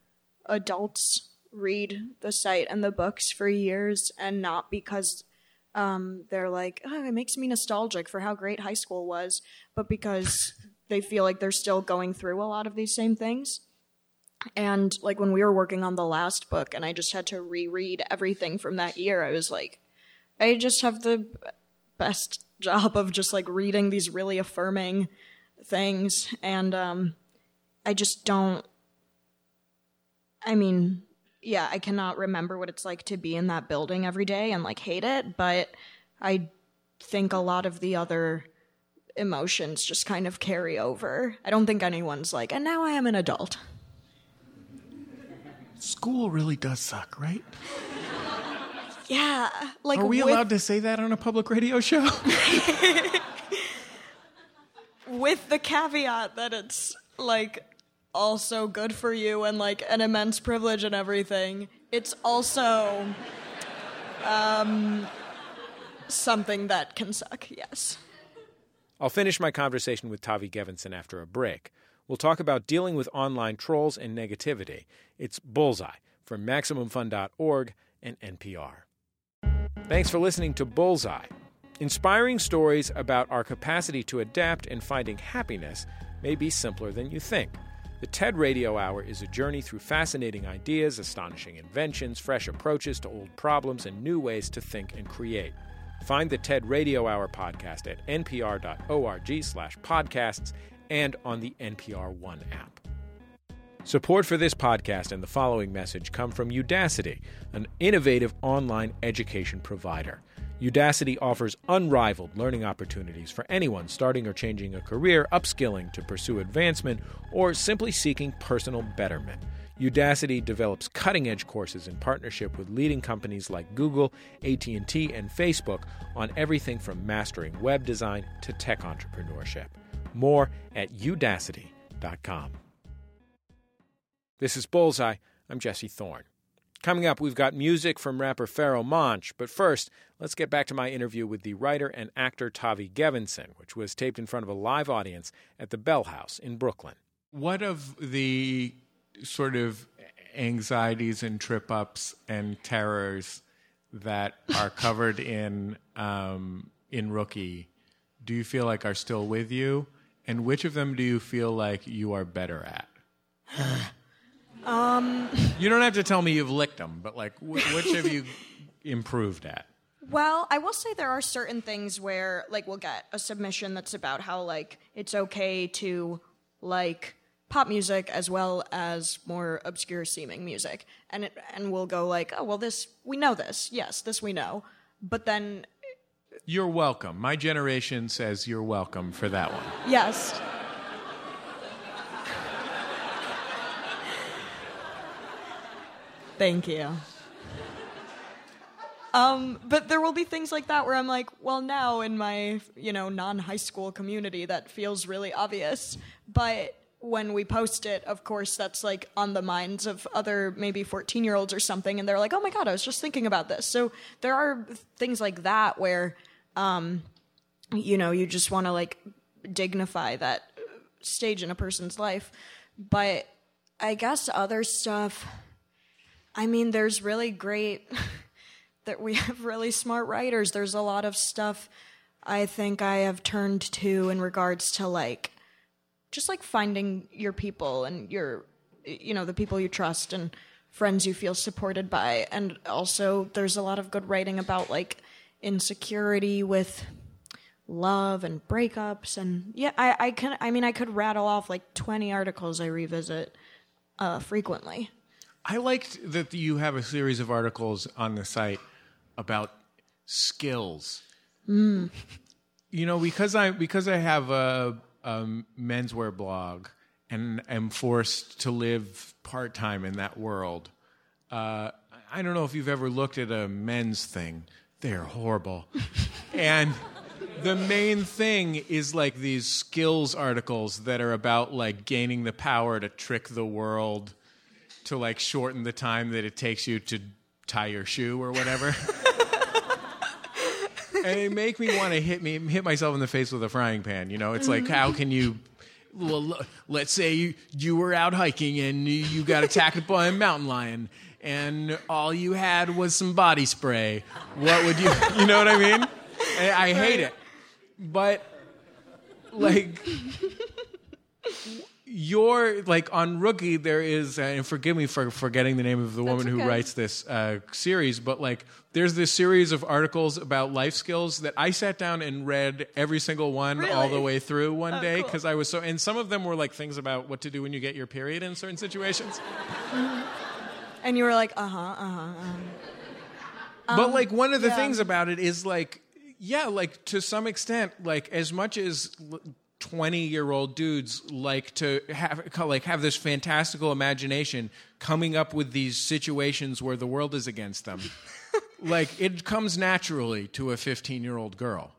Speaker 3: adults read the site and the books for years, and not because um, they're like, oh, it makes me nostalgic for how great high school was, but because they feel like they're still going through a lot of these same things. And like when we were working on the last book and I just had to reread everything from that year, I was like, I just have the best job of just like reading these really affirming things. And um, I just don't, I mean, yeah, I cannot remember what it's like to be in that building every day and like hate it, but I think a lot of the other emotions just kind of carry over. I don't think anyone's like, and now I am an adult.
Speaker 2: School really does suck, right?
Speaker 3: Yeah, like
Speaker 2: Are we
Speaker 3: with,
Speaker 2: allowed to say that on a public radio show?
Speaker 3: with the caveat that it's like also good for you and like an immense privilege and everything. It's also um, something that can suck. Yes.
Speaker 9: I'll finish my conversation with Tavi Gevinson after a break. We'll talk about dealing with online trolls and negativity. It's Bullseye from MaximumFun.org and NPR. Thanks for listening to Bullseye. Inspiring stories about our capacity to adapt and finding happiness may be simpler than you think. The TED Radio Hour is a journey through fascinating ideas, astonishing inventions, fresh approaches to old problems, and new ways to think and create. Find the TED Radio Hour podcast at npr.org slash podcasts and on the NPR One app. Support for this podcast and the following message come from Udacity, an innovative online education provider. Udacity offers unrivaled learning opportunities for anyone starting or changing a career, upskilling to pursue advancement, or simply seeking personal betterment. Udacity develops cutting-edge courses in partnership with leading companies like Google, AT&T, and Facebook on everything from mastering web design to tech entrepreneurship. More at udacity.com. This is Bullseye. I'm Jesse Thorne. Coming up, we've got music from rapper Pharoahe Monch, but first, let's get back to my interview with the writer and actor Tavi Gevinson, which was taped in front of a live audience at the Bell House in Brooklyn.
Speaker 2: What of the sort of anxieties and trip ups and terrors that are covered in um, in Rookie do you feel like are still with you? And which of them do you feel like you are better at?
Speaker 3: Um,
Speaker 2: You don't have to tell me you've licked them, but like, wh- which have you improved at?
Speaker 3: Well, I will say there are certain things where, like, we'll get a submission that's about how, like, it's okay to like pop music as well as more obscure seeming music, and it and we'll go like, oh well, this we know this, yes, this we know, but then
Speaker 2: You're welcome. My generation says you're welcome for that one.
Speaker 3: yes. Thank you. Um, but there will be things like that where I'm like, well, now in my, you know, non high school community, that feels really obvious. But when we post it, of course, that's like on the minds of other maybe 14 year olds or something. And they're like, oh my God, I was just thinking about this. So there are things like that where, um, you know, you just want to like dignify that stage in a person's life. But I guess other stuff, I mean, there's really great. that we have really smart writers. There's a lot of stuff I think I have turned to in regards to like just like finding your people and your you know the people you trust and friends you feel supported by and also there's a lot of good writing about like insecurity with love and breakups and yeah I I can I mean I could rattle off like 20 articles I revisit uh frequently.
Speaker 2: I liked that you have a series of articles on the site about skills.
Speaker 3: Mm.
Speaker 2: You know, because I because I have a, a menswear blog and am forced to live part time in that world. Uh, I don't know if you've ever looked at a men's thing; they're horrible. and the main thing is like these skills articles that are about like gaining the power to trick the world to like shorten the time that it takes you to tie your shoe or whatever. and they make me want to hit me hit myself in the face with a frying pan. You know, it's like mm-hmm. how can you? Well, let's say you you were out hiking and you got attacked by a mountain lion, and all you had was some body spray. What would you? You know what I mean? I, I hate it, but like you're like on rookie there is uh, and forgive me for forgetting the name of the woman who writes this uh, series but like there's this series of articles about life skills that i sat down and read every single one all the way through one
Speaker 3: Oh,
Speaker 2: day
Speaker 3: cool.
Speaker 2: because i was so and some of them were like things about what to do when you get your period in certain situations
Speaker 3: And you were like, uh huh, uh huh. Uh-huh.
Speaker 2: but like one of the
Speaker 3: yeah.
Speaker 2: things about it is like yeah like to some extent like as much as 20 year old dudes like to have like have this fantastical imagination coming up with these situations where the world is against them like it comes naturally to a 15 year old girl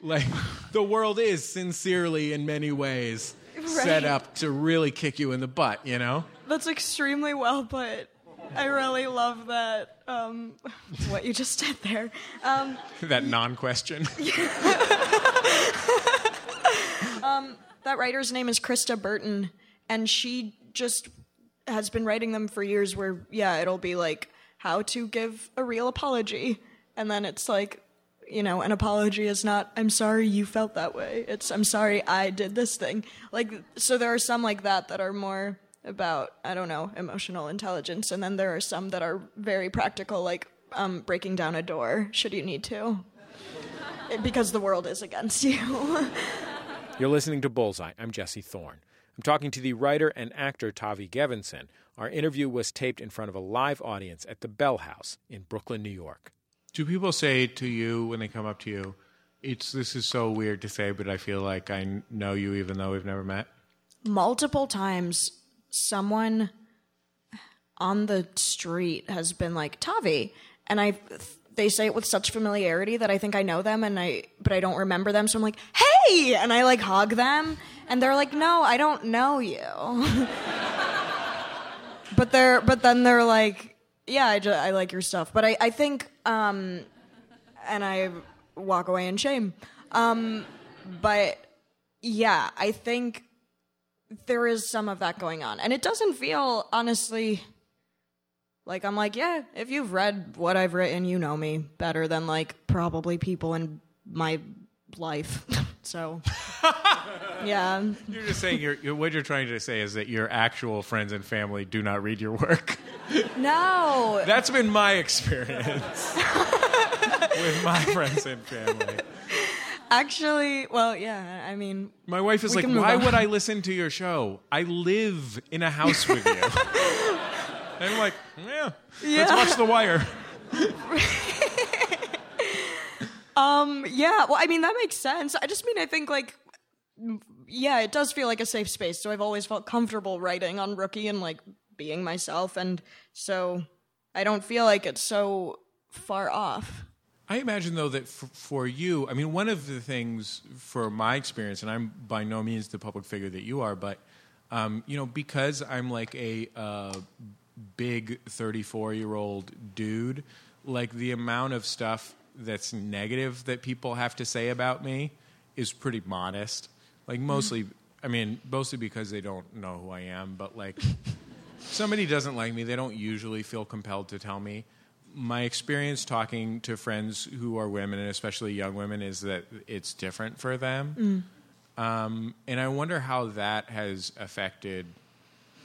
Speaker 2: like the world is sincerely in many ways set up to really kick you in the butt you know
Speaker 3: That's extremely well put. I really love that. Um, what you just did there. Um,
Speaker 2: that non-question
Speaker 3: that writer's name is Krista Burton, and she just has been writing them for years. Where yeah, it'll be like how to give a real apology, and then it's like. You know, an apology is not, I'm sorry you felt that way. It's, I'm sorry I did this thing. Like, so there are some like that that are more about, I don't know, emotional intelligence. And then there are some that are very practical, like um, breaking down a door, should you need to. because the world is against you.
Speaker 9: You're listening to Bullseye. I'm Jesse Thorne. I'm talking to the writer and actor Tavi Gevinson. Our interview was taped in front of a live audience at the Bell House in Brooklyn, New York.
Speaker 2: Do people say to you when they come up to you, "It's this is so weird to say, but I feel like I know you even though we've never met"?
Speaker 3: multiple times someone on the street has been like Tavi and I they say it with such familiarity that I think I know them and I but I don't remember them. So I'm like hey! And I like hug them and they're like no I don't know you. But they're but then they're like yeah I, ju- I like your stuff. But I, I think um and I walk away in shame. Um but yeah I think there is some of that going on. And it doesn't feel, honestly, like I'm like, yeah, if you've read what I've written, you know me better than like probably people in my life. so, yeah.
Speaker 2: You're just saying you're, you're, what you're trying to say is that your actual friends and family do not read your work.
Speaker 3: No.
Speaker 2: That's been my experience. with my friends and family.
Speaker 3: Actually, well, yeah. I mean,
Speaker 2: My wife is like, "Why
Speaker 3: on."
Speaker 2: would I listen to your show? I live in a house with you." And I'm like, "Yeah, let's watch The Wire."
Speaker 3: um, yeah. Well, I mean, that makes sense. I just mean, I think like, yeah, it does feel like a safe space. So I've always felt comfortable writing on Rookie and like being myself, and so I don't feel like it's so far off.
Speaker 2: I imagine, though, that f- for you, I mean, one of the things for my experience, and I'm by no means the public figure that you are, but um, you know, because I'm like a uh, big 34 year old dude, like the amount of stuff that's negative that people have to say about me is pretty modest. Like mostly, I mean, mostly because they don't know who I am, but like somebody doesn't like me, they don't usually feel compelled to tell me. My experience talking to friends who are women, and especially young women, is that it's different for them. Um, and I wonder how that has affected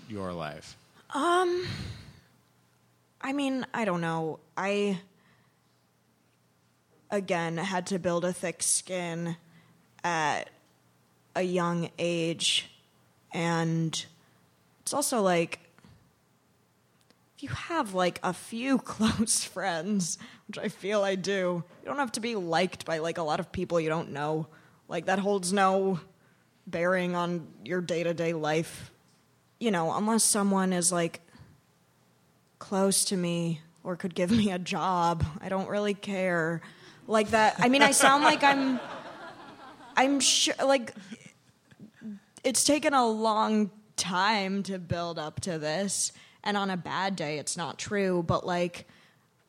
Speaker 2: your life.
Speaker 3: Um, I mean, I don't know. I again had to build a thick skin at a young age, and it's also like if you have like a few close friends, which I feel I do, you don't have to be liked by like a lot of people you don't know. Like that holds no bearing on your day to day life you know, unless someone is like close to me or could give me a job, I don't really care. Like that. I mean, I sound like I'm. I'm sure. Like, it's taken a long time to build up to this, and on a bad day, it's not true. But like.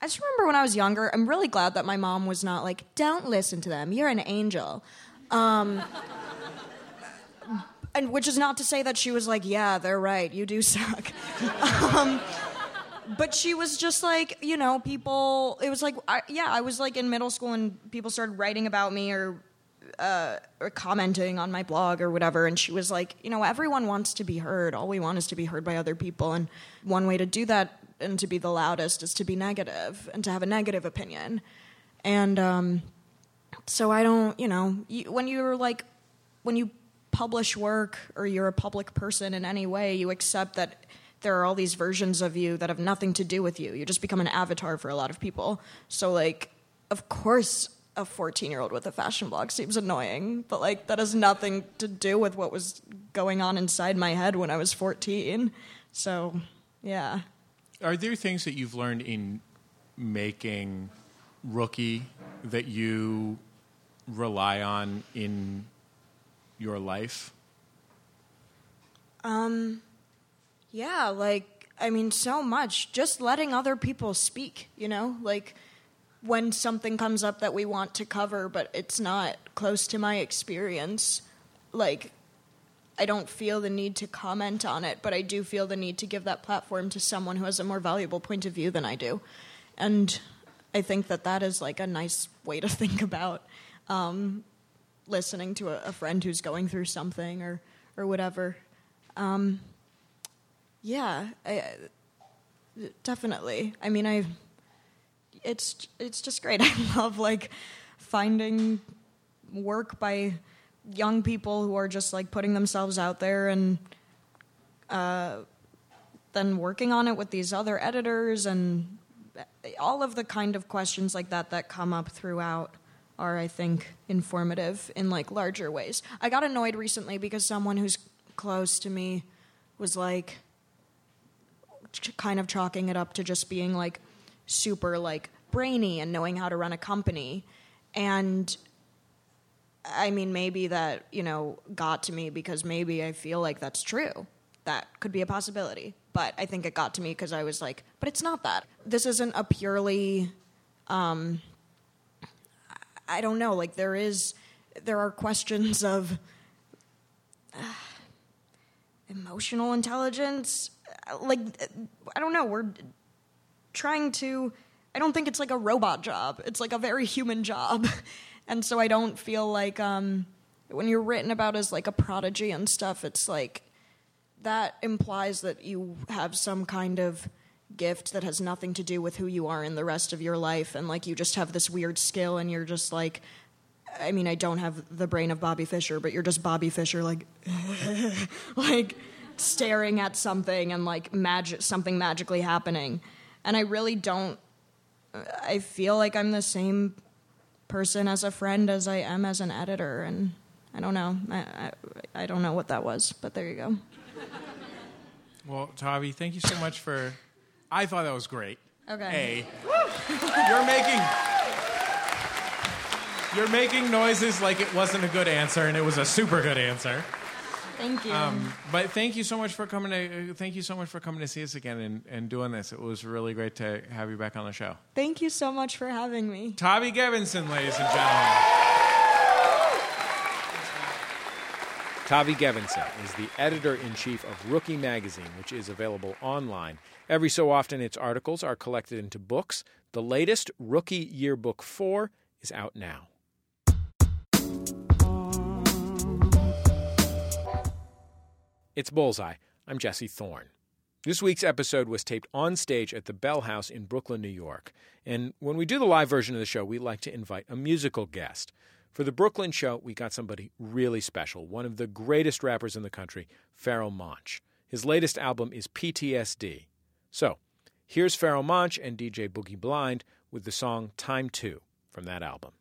Speaker 3: I just remember when I was younger, I'm really glad that my mom was not like, don't listen to them, you're an angel. Um, and which is not to say that she was like, yeah, they're right, you do suck. um, but she was just like, you know, people. It was like, I, yeah, I was like in middle school and people started writing about me or, uh, or commenting on my blog or whatever, and she was like, you know, everyone wants to be heard. All we want is to be heard by other people, and one way to do that and to be the loudest is to be negative and to have a negative opinion, and um, so I don't, you know, you, when you're like, when you publish work or you're a public person in any way, you accept that there are all these versions of you that have nothing to do with you. You just become an avatar for a lot of people. So, like, of course, a 14 year old with a fashion blog seems annoying, but like, that has nothing to do with what was going on inside my head when I was 14. So, yeah.
Speaker 2: Are there things that you've learned in making Rookie that you rely on in your life?
Speaker 3: Um, yeah, like I mean, so much. Just letting other people speak, you know, like when something comes up that we want to cover, but it's not close to my experience, like I don't feel the need to comment on it, but I do feel the need to give that platform to someone who has a more valuable point of view than I do, and I think that that is like a nice way to think about um, listening to a, a friend who's going through something or or whatever. Um, yeah, I, definitely. I mean, I it's it's just great. I love like finding work by young people who are just like putting themselves out there and uh, then working on it with these other editors and all of the kind of questions like that that come up throughout are i think informative in like larger ways i got annoyed recently because someone who's close to me was like kind of chalking it up to just being like super like brainy and knowing how to run a company and I mean, maybe that, you know, got to me because maybe I feel like that's true. That could be a possibility. But I think it got to me because I was like, but it's not that. This isn't a purely, um, I don't know, like there is, there are questions of uh, emotional intelligence. Like, I don't know, we're trying to, I don't think it's like a robot job. It's like a very human job. and so I don't feel like um, when you're written about as like a prodigy and stuff, it's like that implies that you have some kind of gift that has nothing to do with who you are in the rest of your life and like you just have this weird skill and you're just like I mean, I don't have the brain of Bobby Fischer, but you're just Bobby Fischer like like staring at something and like magic something magically happening. And I really don't I feel like I'm the same person as a friend as I am as an editor and I don't know. I, I, I don't know what that was, but there you go.
Speaker 2: Well, Tavi, thank you so much for. I thought that was great.
Speaker 3: Okay.
Speaker 2: A, you're making you're making noises like it wasn't a good answer, and it was a super good answer.
Speaker 3: Thank you.
Speaker 2: Um, but thank you so much for coming to uh, thank you so much for coming to see us again and, and doing this. It was really great to have you back on the show.
Speaker 3: Thank you so much for having me.
Speaker 2: Tavi Gevinson, ladies and gentlemen.
Speaker 9: Tavi Gevinson is the editor in chief of Rookie Magazine, which is available online. Every so often, its articles are collected into books. The latest, Rookie Yearbook 4, is out now. It's Bullseye. I'm Jesse Thorne. This week's episode was taped on stage at the Bell House in Brooklyn, New York. And when we do the live version of the show, we like to invite a musical guest. For the Brooklyn show, we got somebody really special, one of the greatest rappers in the country, Pharoahe Monch. His latest album is PTSD. So, here's Pharoahe Monch and DJ Boogie Blind with the song Time 2 from that album.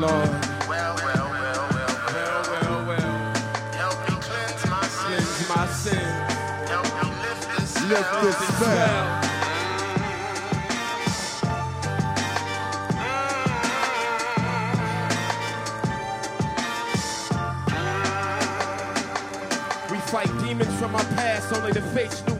Speaker 11: Lord.
Speaker 12: Well, well, well, well,
Speaker 11: well, well, well.
Speaker 12: Help me cleanse my
Speaker 11: Cleanse my sin.
Speaker 12: Help me lift this
Speaker 11: Lift this spell. We fight demons from our past, only to face new monsters. I ask,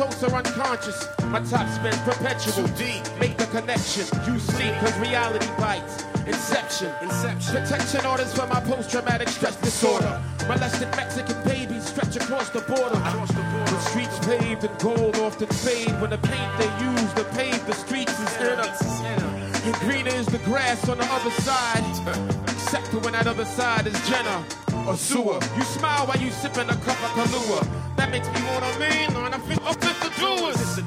Speaker 11: are comatose or unconscious? My top spin's perpetual. deep. Make the connection. You sleep, cause reality bites. Inception. Inception. Protection orders for my post-traumatic stress disorder. Molested Mexican babies stretch across the border. The streets paved in gold often fade when the paint they use to pave the streets is inner. And greener is the grass on the other side. Except for when that other side is Gehenna or sewer. You smile while you sipping a cup of Kahlua. That makes me wanna lean on. I feel up with the doers.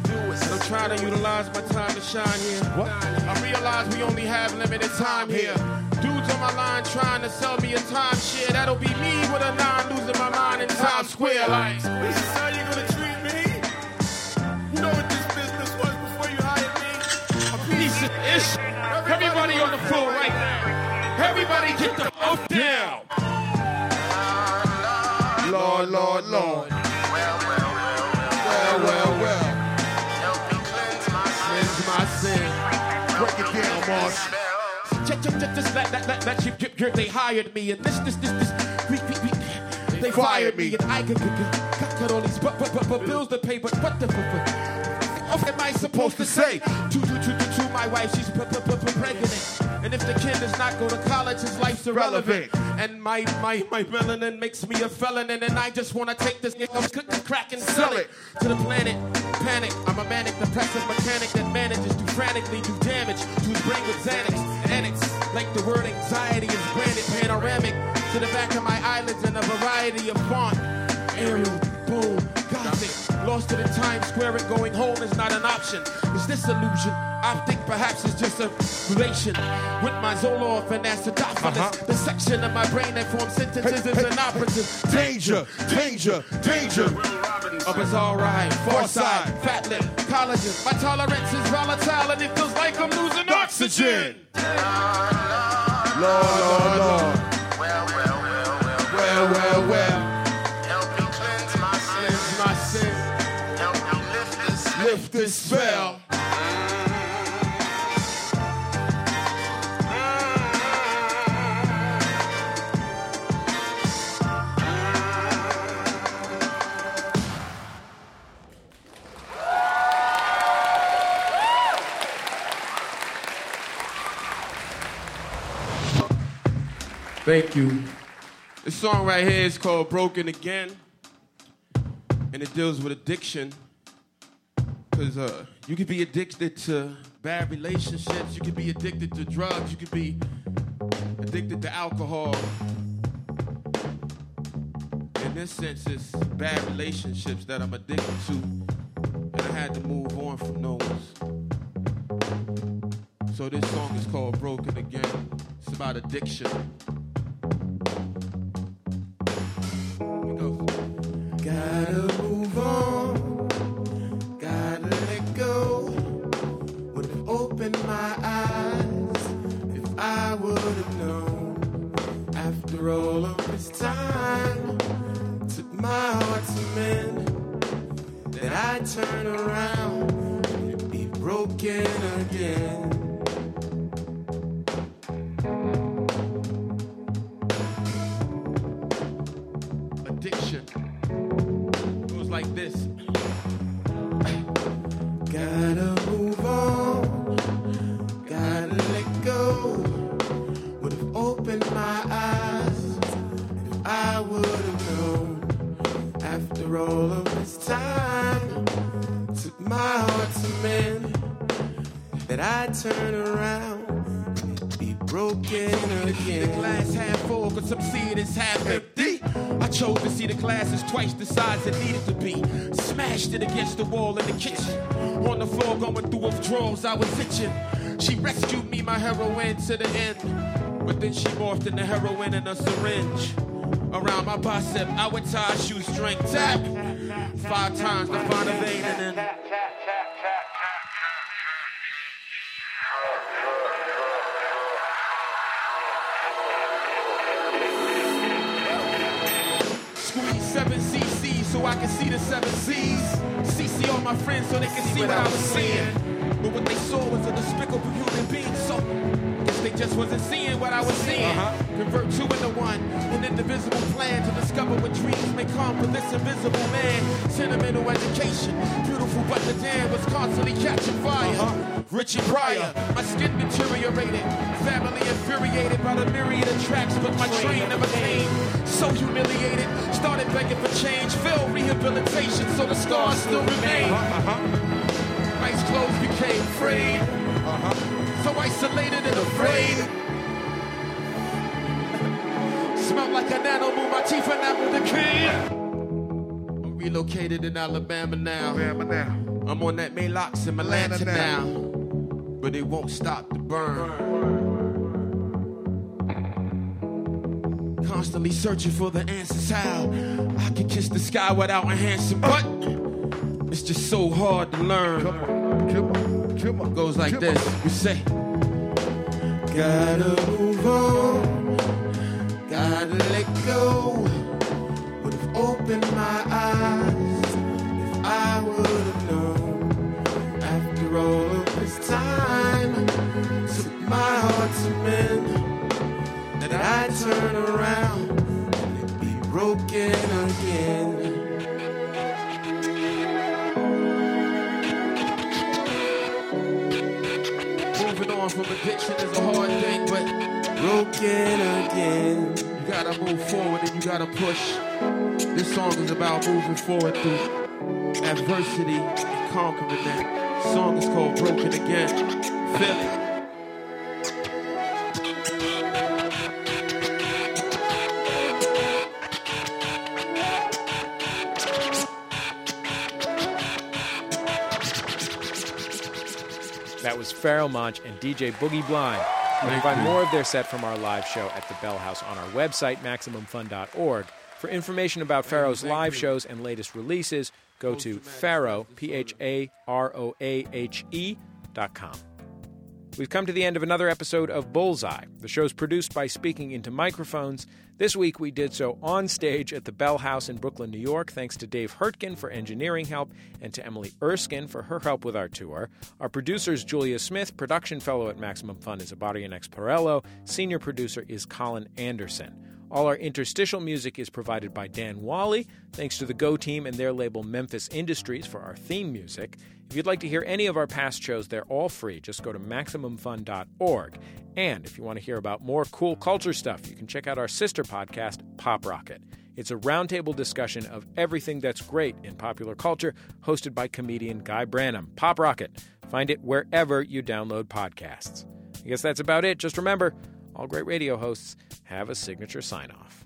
Speaker 11: I'm trying to utilize my time to shine here. What? I realize we only have limited time here. Dudes on my line trying to sell me a timeshare. That'll be me with a nine losing my mind in Times Square. Like, this is how you gonna treat me? You know what this business was before you hired me? A piece of ish. Everybody on the floor right now. Everybody get the fuck down. Just, let, let, you, you, they hired me, and this, this, this, this, we, we, we, they fired me, and I could, cut all these but, but, but, but bills to pay, but what the, what am I supposed to say? To, to, to, to, to my wife, she's pregnant. And if the kid does not go to college, his life's irrelevant. And my, my, my melanin makes me a felon, and I just wanna take this nigga, cook the crack and sell it to the planet. Panic, I'm a manic, depressive mechanic that manages to frantically do damage to his brain with Xanax. Annex, like the word anxiety is branded panoramic to the back of my eyelids in a variety of font. Arial, boom, gothic. Lost to the Times Square and going home is not an option. Is this illusion? I think perhaps it's just a relation with my Zoloft and acidophilus. Uh-huh. The section of my brain that forms sentences is an inoperative. Danger, danger, danger. A bizarre ride, Pharcyde, fat lip, collagen. My tolerance is volatile and it feels like I'm losing oxygen. Lord, Lord, Lord.
Speaker 12: Well, well, well, well.
Speaker 11: Well, well, well.
Speaker 12: Help me cleanse my
Speaker 11: Cleanse my sin.
Speaker 12: Help me lift this
Speaker 11: Lift this spell. Thank you. This song right here is called Broken Again. and it deals with addiction. Cause uh, you could be addicted to bad relationships. You could be addicted to drugs. You could be addicted to alcohol. In this sense, it's bad relationships that I'm addicted to, and I had to move on from those. So this song is called Broken Again. It's about addiction. Gotta move on. Gotta let go. Would opened my eyes if I would have known. After all of this time, took my heart to mend. That I turn around and be broken again. Like this. Gotta move on, gotta let go. Would have opened my eyes if I would have known. After all of this time, took my heart to mend. That I turn around and be broken again. The glass half full, cause some see it is half see the glasses twice the size it needed to be. Smashed it against the wall in the kitchen. On the floor, going through withdrawals, I was itching. She rescued me, my heroine, to the end. But then she morphed into heroin in a syringe. Around my bicep, I would tie shoestring. Tap! Five times to find a vein and then. Can see the seven C's. CC all my friends so they can see what I was seeing. But what they saw was a despicable human being, so guess they just wasn't seeing what I was seeing. Uh-huh. Convert two into one, an indivisible plan to discover what dreams may come for this invisible man. Sentimental education, beautiful, but the dam was constantly catching fire. Uh-huh. Richie Pryor, my skin deteriorated, family infuriated by the myriad of tracks, but my train never came. So humiliated, started begging for change, failed rehabilitation, so the scars still remain. Nice clothes became frayed, so isolated and afraid. Smelled like an animal, my teeth enamel decayed. I'm relocated in Alabama now. I'm on that Maalox in Atlanta now. But it won't stop the burn. Constantly searching for the answers how I can kiss the sky without a enhancing, but it's just so hard to learn. Come on, come on, Goes like this. We say, Gotta move on, gotta let go. Would have opened my eyes broken again. You gotta move forward and you gotta push. This song is about moving forward through adversity and conquering that. song is called Broken Again. Feel it.
Speaker 2: That was Pharoahe Monch and DJ Boogie Blind. You can find more of their set from our live show at the Bell House on our website, MaximumFun.org. For information about Pharoahe's live shows and latest releases, go to Pharaoh, P H A R O A H E dot com. We've come to the end of another episode of Bullseye. The show's produced by Speaking Into Microphones. This week we did so on stage at the Bell House in Brooklyn, New York, thanks to Dave Hurtgen for engineering help and to Emily Erskine for her help with our tour. Our producer is Julia Smith, production fellow at Maximum Fun is Abarian X Perello, senior producer is Colin Anderson. All our interstitial music is provided by Dan Wally. Thanks to the Go team and their label Memphis Industries for our theme music. If you'd like to hear any of our past shows, they're all free. Just go to MaximumFun.org. And if you want to hear about more cool culture stuff, you can check out our sister podcast, Pop Rocket. It's a roundtable discussion of everything that's great in popular culture, hosted by comedian Guy Branum. Pop Rocket. Find it wherever you download podcasts. I guess that's about it. Just remember, all great radio hosts have a signature sign off.